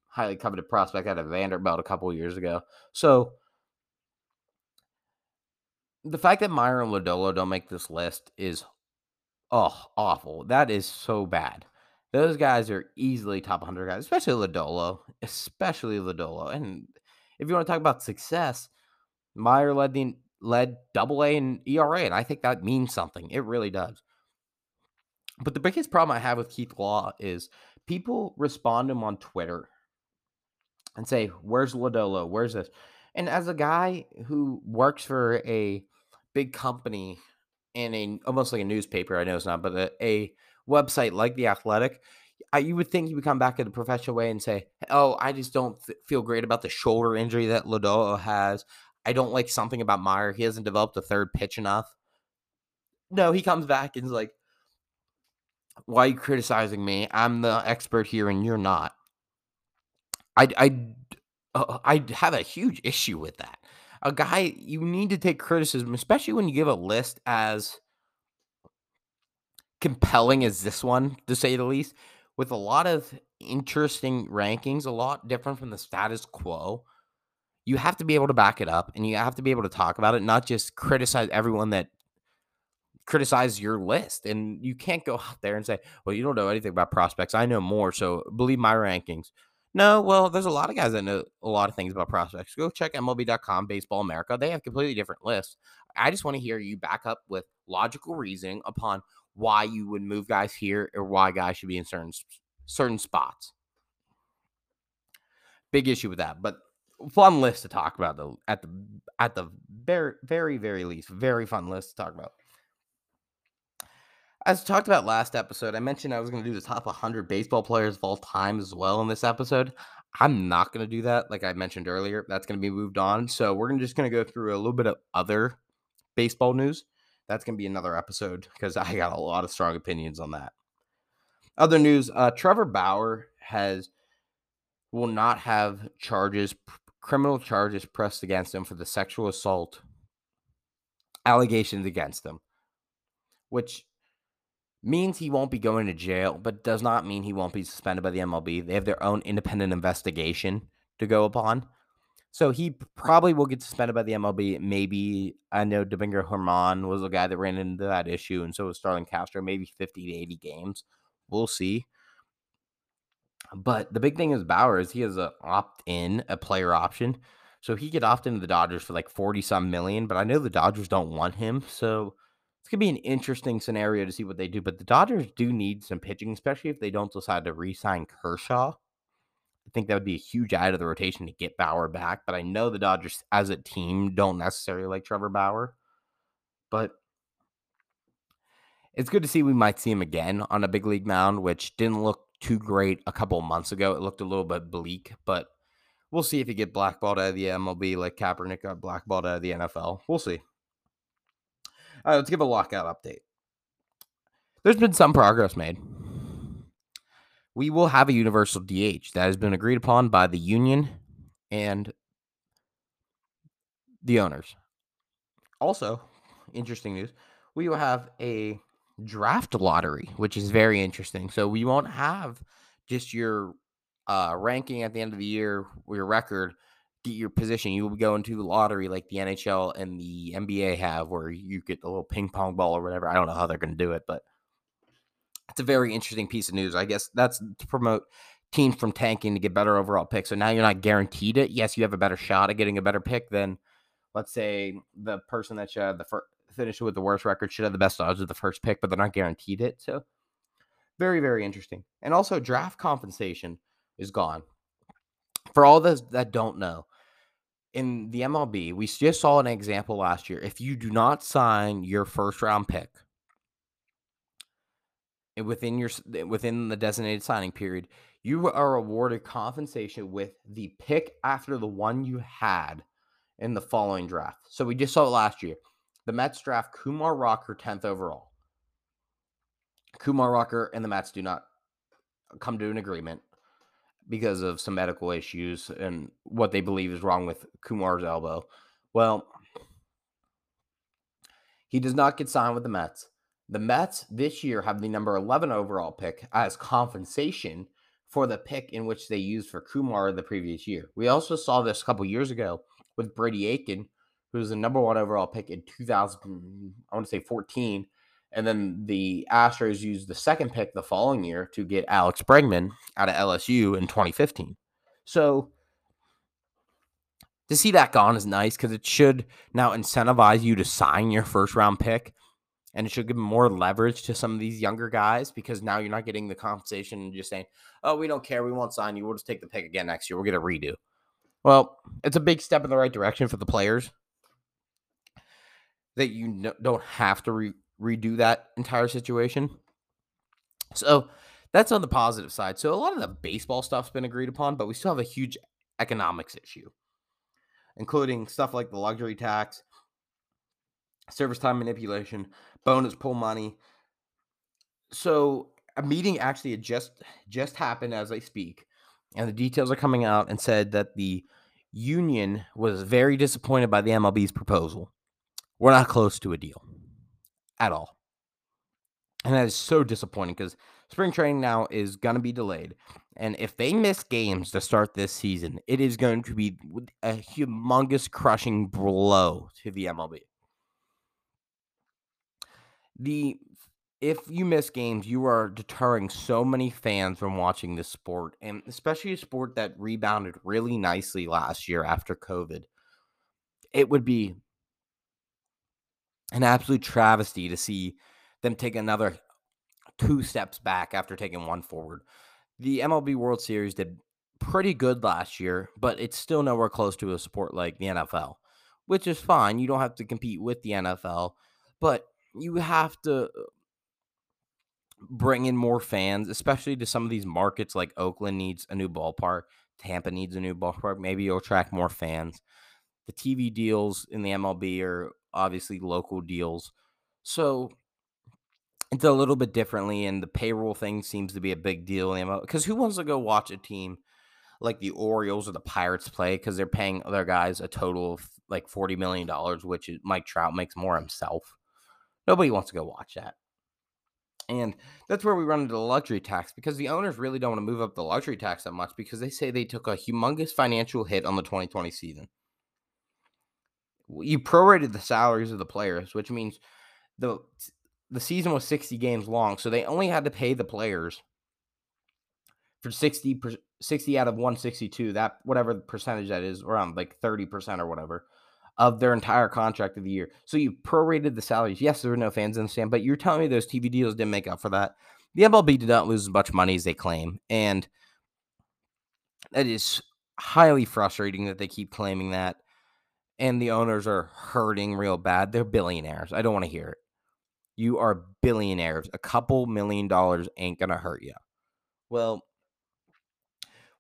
highly coveted prospect out of Vanderbilt a couple years ago, so. The fact that Meyer and Lodolo don't make this list is oh awful. That is so bad. Those guys are easily top 100 guys, especially Lodolo, especially Lodolo. And if you want to talk about success, Meyer led the led double A and ERA, and I think that means something. It really does. But the biggest problem I have with Keith Law is people respond to him on Twitter and say, Where's Lodolo? Where's this? And as a guy who works for a big company and a almost like a newspaper, I know it's not, but a, a website like the Athletic, I, you would think he would come back in a professional way and say, "Oh, I just don't feel great about the shoulder injury that Lodolo has. I don't like something about Meyer. He hasn't developed a third pitch enough." No, he comes back and is like, "Why are you criticizing me? I'm the expert here, and you're not." I I I have a huge issue with that. A guy you need to take criticism, especially when you give a list as compelling as this one, to say the least, with a lot of interesting rankings, a lot different from the status quo. You have to be able to back it up and you have to be able to talk about it, not just criticize everyone that criticize your list. And you can't go <laughs> out there and say, well, you don't know anything about prospects. I know more. So believe my rankings. No, well, there's a lot of guys that know a lot of things about prospects. Go check MLB.com, Baseball America. They have completely different lists. I just want to hear you back up with logical reasoning upon why you would move guys here or why guys should be in certain certain spots. Big issue with that, but fun list to talk about though at the at the very very very least very fun list to talk about. As talked about last episode, I mentioned I was going to do the top 100 baseball players of all time as well in this episode. I'm not going to do that, like I mentioned earlier. That's going to be moved on. So we're just going to go through a little bit of other baseball news that's going to be another episode because I got a lot of strong opinions on that. Other news: uh, Trevor Bauer has will not have charges, criminal charges pressed against him for the sexual assault allegations against him, which means he won't be going to jail, but does not mean he won't be suspended by the MLB. They have their own independent investigation to go upon. So he probably will get suspended by the MLB. Maybe I know Domingo German was the guy that ran into that issue, and so was Starlin Castro. Maybe 50 to 80 games. We'll see. But the big thing is Bauer is he has an opt in, a player option. So he could opt into the Dodgers for like 40 some million, but I know the Dodgers don't want him. So it's gonna be an interesting scenario to see what they do. But the Dodgers do need some pitching, especially if they don't decide to re-sign Kershaw. Think that would be a huge add to the rotation to get Bauer back. But I know the Dodgers as a team don't necessarily like Trevor Bauer. But it's good to see we might see him again on a big league mound, which didn't look too great a couple months ago. It looked a little bit bleak, but we'll see if he get blackballed out of the MLB like Kaepernick got blackballed out of the NFL. We'll see. All right, let's give a lockout update. There's been some progress made we will have a universal DH that has been agreed upon by the union and the owners. Also, interesting news, we will have a draft lottery, which is very interesting. So we won't have just your uh, ranking at the end of the year, your record, get your position. You will go into the lottery like the NHL and the NBA have, where you get the little ping pong ball or whatever. I don't know how they're going to do it, but it's a very interesting piece of news. I guess that's to promote teams from tanking to get better overall picks. So now you're not guaranteed it. Yes, you have a better shot at getting a better pick than, let's say, the person that had the fir- finished with the worst record should have the best odds of the first pick, but they're not guaranteed it. So very, very interesting. And also draft compensation is gone. For all those that don't know, in the MLB, we just saw an example last year. If you do not sign your first round pick within your within the designated signing period, you are awarded compensation with the pick after the one you had in the following draft. So we just saw it last year. The Mets draft Kumar Rocker 10th overall. Kumar Rocker and the Mets do not come to an agreement because of some medical issues and what they believe is wrong with Kumar's elbow. Well, he does not get signed with the Mets. The Mets this year have the number 11 overall pick as compensation for the pick in which they used for Kumar the previous year. We also saw this a couple years ago with Brady Aiken, who was the number one overall pick in 2000, I want to say 14. And then the Astros used the second pick the following year to get Alex Bregman out of LSU in 2015. So to see that gone is nice because it should now incentivize you to sign your first round pick and it should give more leverage to some of these younger guys because now you're not getting the compensation and just saying, "Oh, we don't care, we won't sign you. We'll just take the pick again next year. We'll get a redo." Well, it's a big step in the right direction for the players that you don't have to re- redo that entire situation. So that's on the positive side. So a lot of the baseball stuff's been agreed upon, but we still have a huge economics issue, including stuff like the luxury tax, service time manipulation, bonus pool money. So a meeting actually just just happened as I speak, and the details are coming out and said that the union was very disappointed by the MLB's proposal. We're not close to a deal at all. And that is so disappointing because spring training now is going to be delayed. And if they miss games to start this season, it is going to be a humongous crushing blow to the MLB the if you miss games, you are deterring so many fans from watching this sport, and especially a sport that rebounded really nicely last year after COVID. It would be an absolute travesty to see them take another two steps back after taking one forward. The MLB World Series did pretty good last year, but it's still nowhere close to a sport like the NFL, which is fine. You don't have to compete with the NFL, but you have to uh, bring in more fans, especially to some of these markets like Oakland needs a new ballpark, Tampa needs a new ballpark. Maybe you'll attract more fans. The TV deals in the MLB are obviously local deals. So it's a little bit differently, and the payroll thing seems to be a big deal because who wants to go watch a team like the Orioles or the Pirates play because they're paying their guys a total of like forty million dollars, which Mike Trout makes more himself. Nobody wants to go watch that. And that's where we run into the luxury tax because the owners really don't want to move up the luxury tax that much because they say they took a humongous financial hit on the 2020 season. You prorated the salaries of the players, which means the the season was 60 games long, so they only had to pay the players for 60 60 out of 162, that whatever percentage that is, around like 30% or whatever of their entire contract of the year. So you prorated the salaries. Yes, there were no fans in the stand, but you're telling me those TV deals didn't make up for that. The MLB did not lose as much money as they claim. And that is highly frustrating that they keep claiming that. And the owners are hurting real bad. They're billionaires. I don't want to hear it. You are billionaires. A couple million dollars ain't going to hurt you. Well,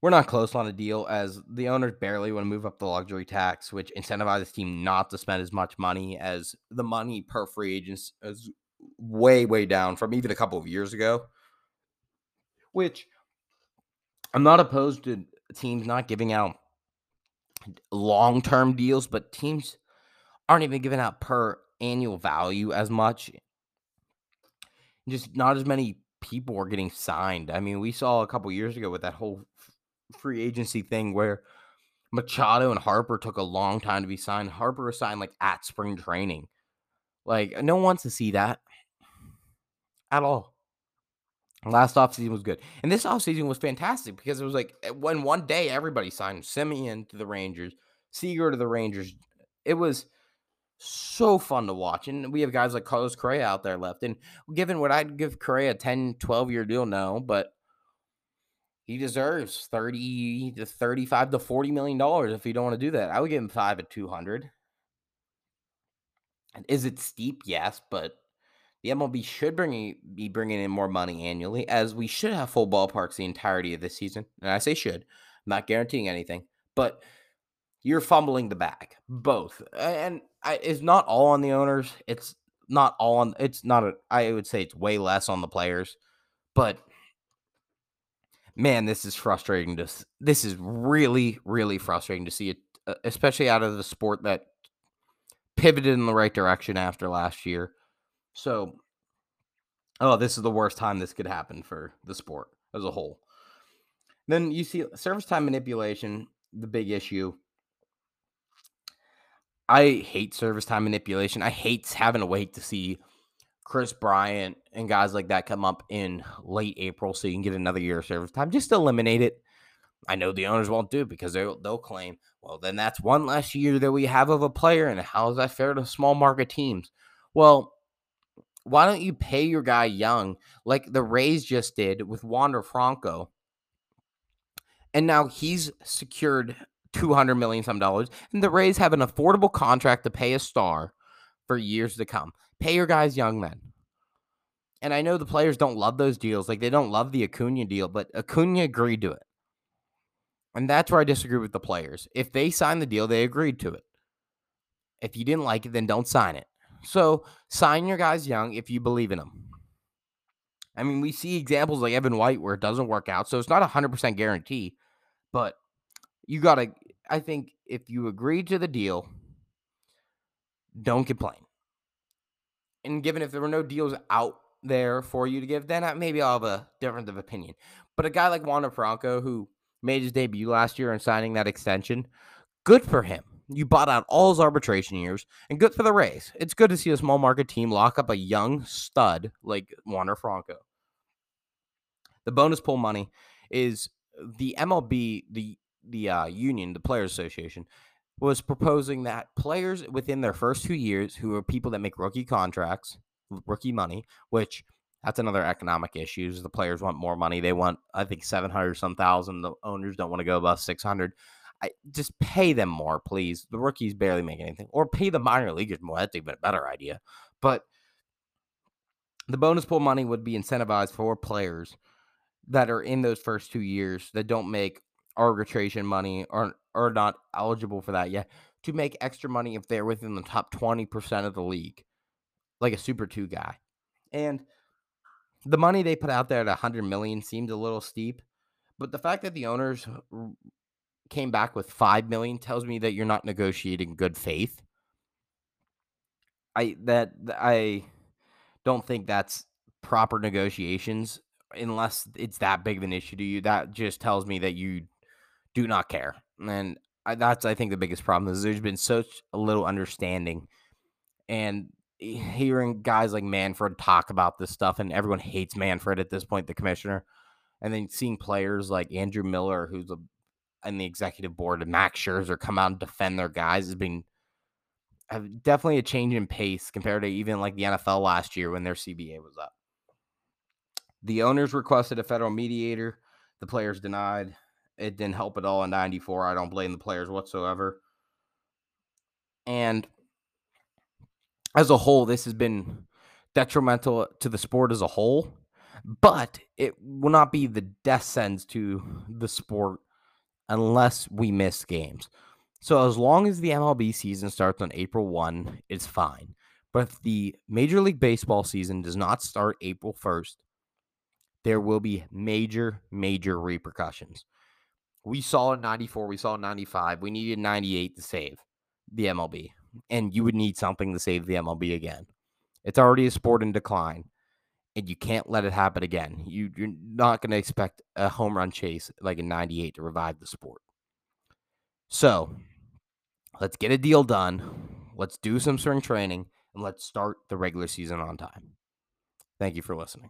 we're not close on a deal as the owners barely want to move up the luxury tax, which incentivizes the team not to spend as much money as the money per free agents is way, way down from even a couple of years ago. Which I'm not opposed to teams not giving out long term deals, but teams aren't even giving out per annual value as much. Just not as many people are getting signed. I mean, we saw a couple years ago with that whole free agency thing where Machado and Harper took a long time to be signed. Harper was signed like at spring training. Like no one wants to see that at all. Last offseason was good. And this offseason was fantastic because it was like eh, when one day everybody signed Semien to the Rangers, Seager to the Rangers. It was so fun to watch. And we have guys like Carlos Correa out there left. And given what I'd give Correa a 10, 12 year deal, no, but he deserves 30 to 35 to 40 million dollars if you don't want to do that. I would give him five at 200. And is it steep? Yes, but the MLB should bring be bringing in more money annually, as we should have full ballparks the entirety of this season. And I say should, I'm not guaranteeing anything, but you're fumbling the bag, both, and I, it's not all on the owners. It's not all on. It's not a. I would say it's way less on the players, but man, this is frustrating to. This is really, really frustrating to see it, uh, especially out of the sport that pivoted in the right direction after last year. So, oh, this is the worst time this could happen for the sport as a whole. Then you see service time manipulation, the big issue. I hate service time manipulation. I hate having to wait to see Kris Bryant and guys like that come up in late April so you can get another year of service time. Just eliminate it. I know the owners won't do it because they'll, they'll claim, well, then that's one less year that we have of a player. And how is that fair to small market teams? Well, why don't you pay your guy young like the Rays just did with Wander Franco? And now he's secured 200 million some dollars. And the Rays have an affordable contract to pay a star for years to come. Pay your guys young men. And I know the players don't love those deals. Like they don't love the Acuna deal, but Acuna agreed to it. And that's where I disagree with the players. If they signed the deal, they agreed to it. If you didn't like it, then don't sign it. So sign your guys young if you believe in them. I mean, we see examples like Evan White where it doesn't work out. So it's not a 100% guarantee, but you got to, I think if you agree to the deal, don't complain. And given if there were no deals out there for you to give, then I, maybe I'll have a difference of opinion. But a guy like Wander Franco, who made his debut last year and signing that extension, good for him. You bought out all his arbitration years, and good for the Rays. It's good to see a small market team lock up a young stud like Wander Franco. The bonus pool money is the MLB, the the uh, union, the Players Association, was proposing that players within their first two years, who are people that make rookie contracts, rookie money, which that's another economic issue. Is the players want more money? They want, I think, seven hundred some thousand. The owners don't want to go above six hundred. I just pay them more, please. The rookies barely make anything, or pay the minor leaguers more. That's even a better idea. But the bonus pool money would be incentivized for players that are in those first two years that don't make arbitration money or are not eligible for that yet to make extra money if they're within the top 20% of the league, like a Super 2 guy. And the money they put out there at 100 million seemed a little steep, but the fact that the owners came back with 5 million tells me that you're not negotiating good faith. I that I don't think that's proper negotiations unless it's that big of an issue to you. That just tells me that you do not care. And I, that's I think the biggest problem is there's been such a little understanding, and hearing guys like Manfred talk about this stuff, and everyone hates Manfred at this point, the commissioner, and then seeing players like Andrew Miller, who's a in the executive board, and Max Scherzer come out and defend their guys has been definitely a change in pace compared to even like the NFL last year when their CBA was up. The owners requested a federal mediator. The players denied. It didn't help at all in 94. I don't blame the players whatsoever. And as a whole, this has been detrimental to the sport as a whole, but it will not be the death sentence to the sport unless we miss games. So as long as the MLB season starts on April 1, it's fine. But if the Major League Baseball season does not start April 1st, there will be major, major repercussions. We saw in 94, we saw in 95, we needed 98 to save the MLB. And you would need something to save the MLB again. It's already a sport in decline, and you can't let it happen again. You, you're not going to expect a home run chase like in 98 to revive the sport. So let's get a deal done. Let's do some spring training, and let's start the regular season on time. Thank you for listening.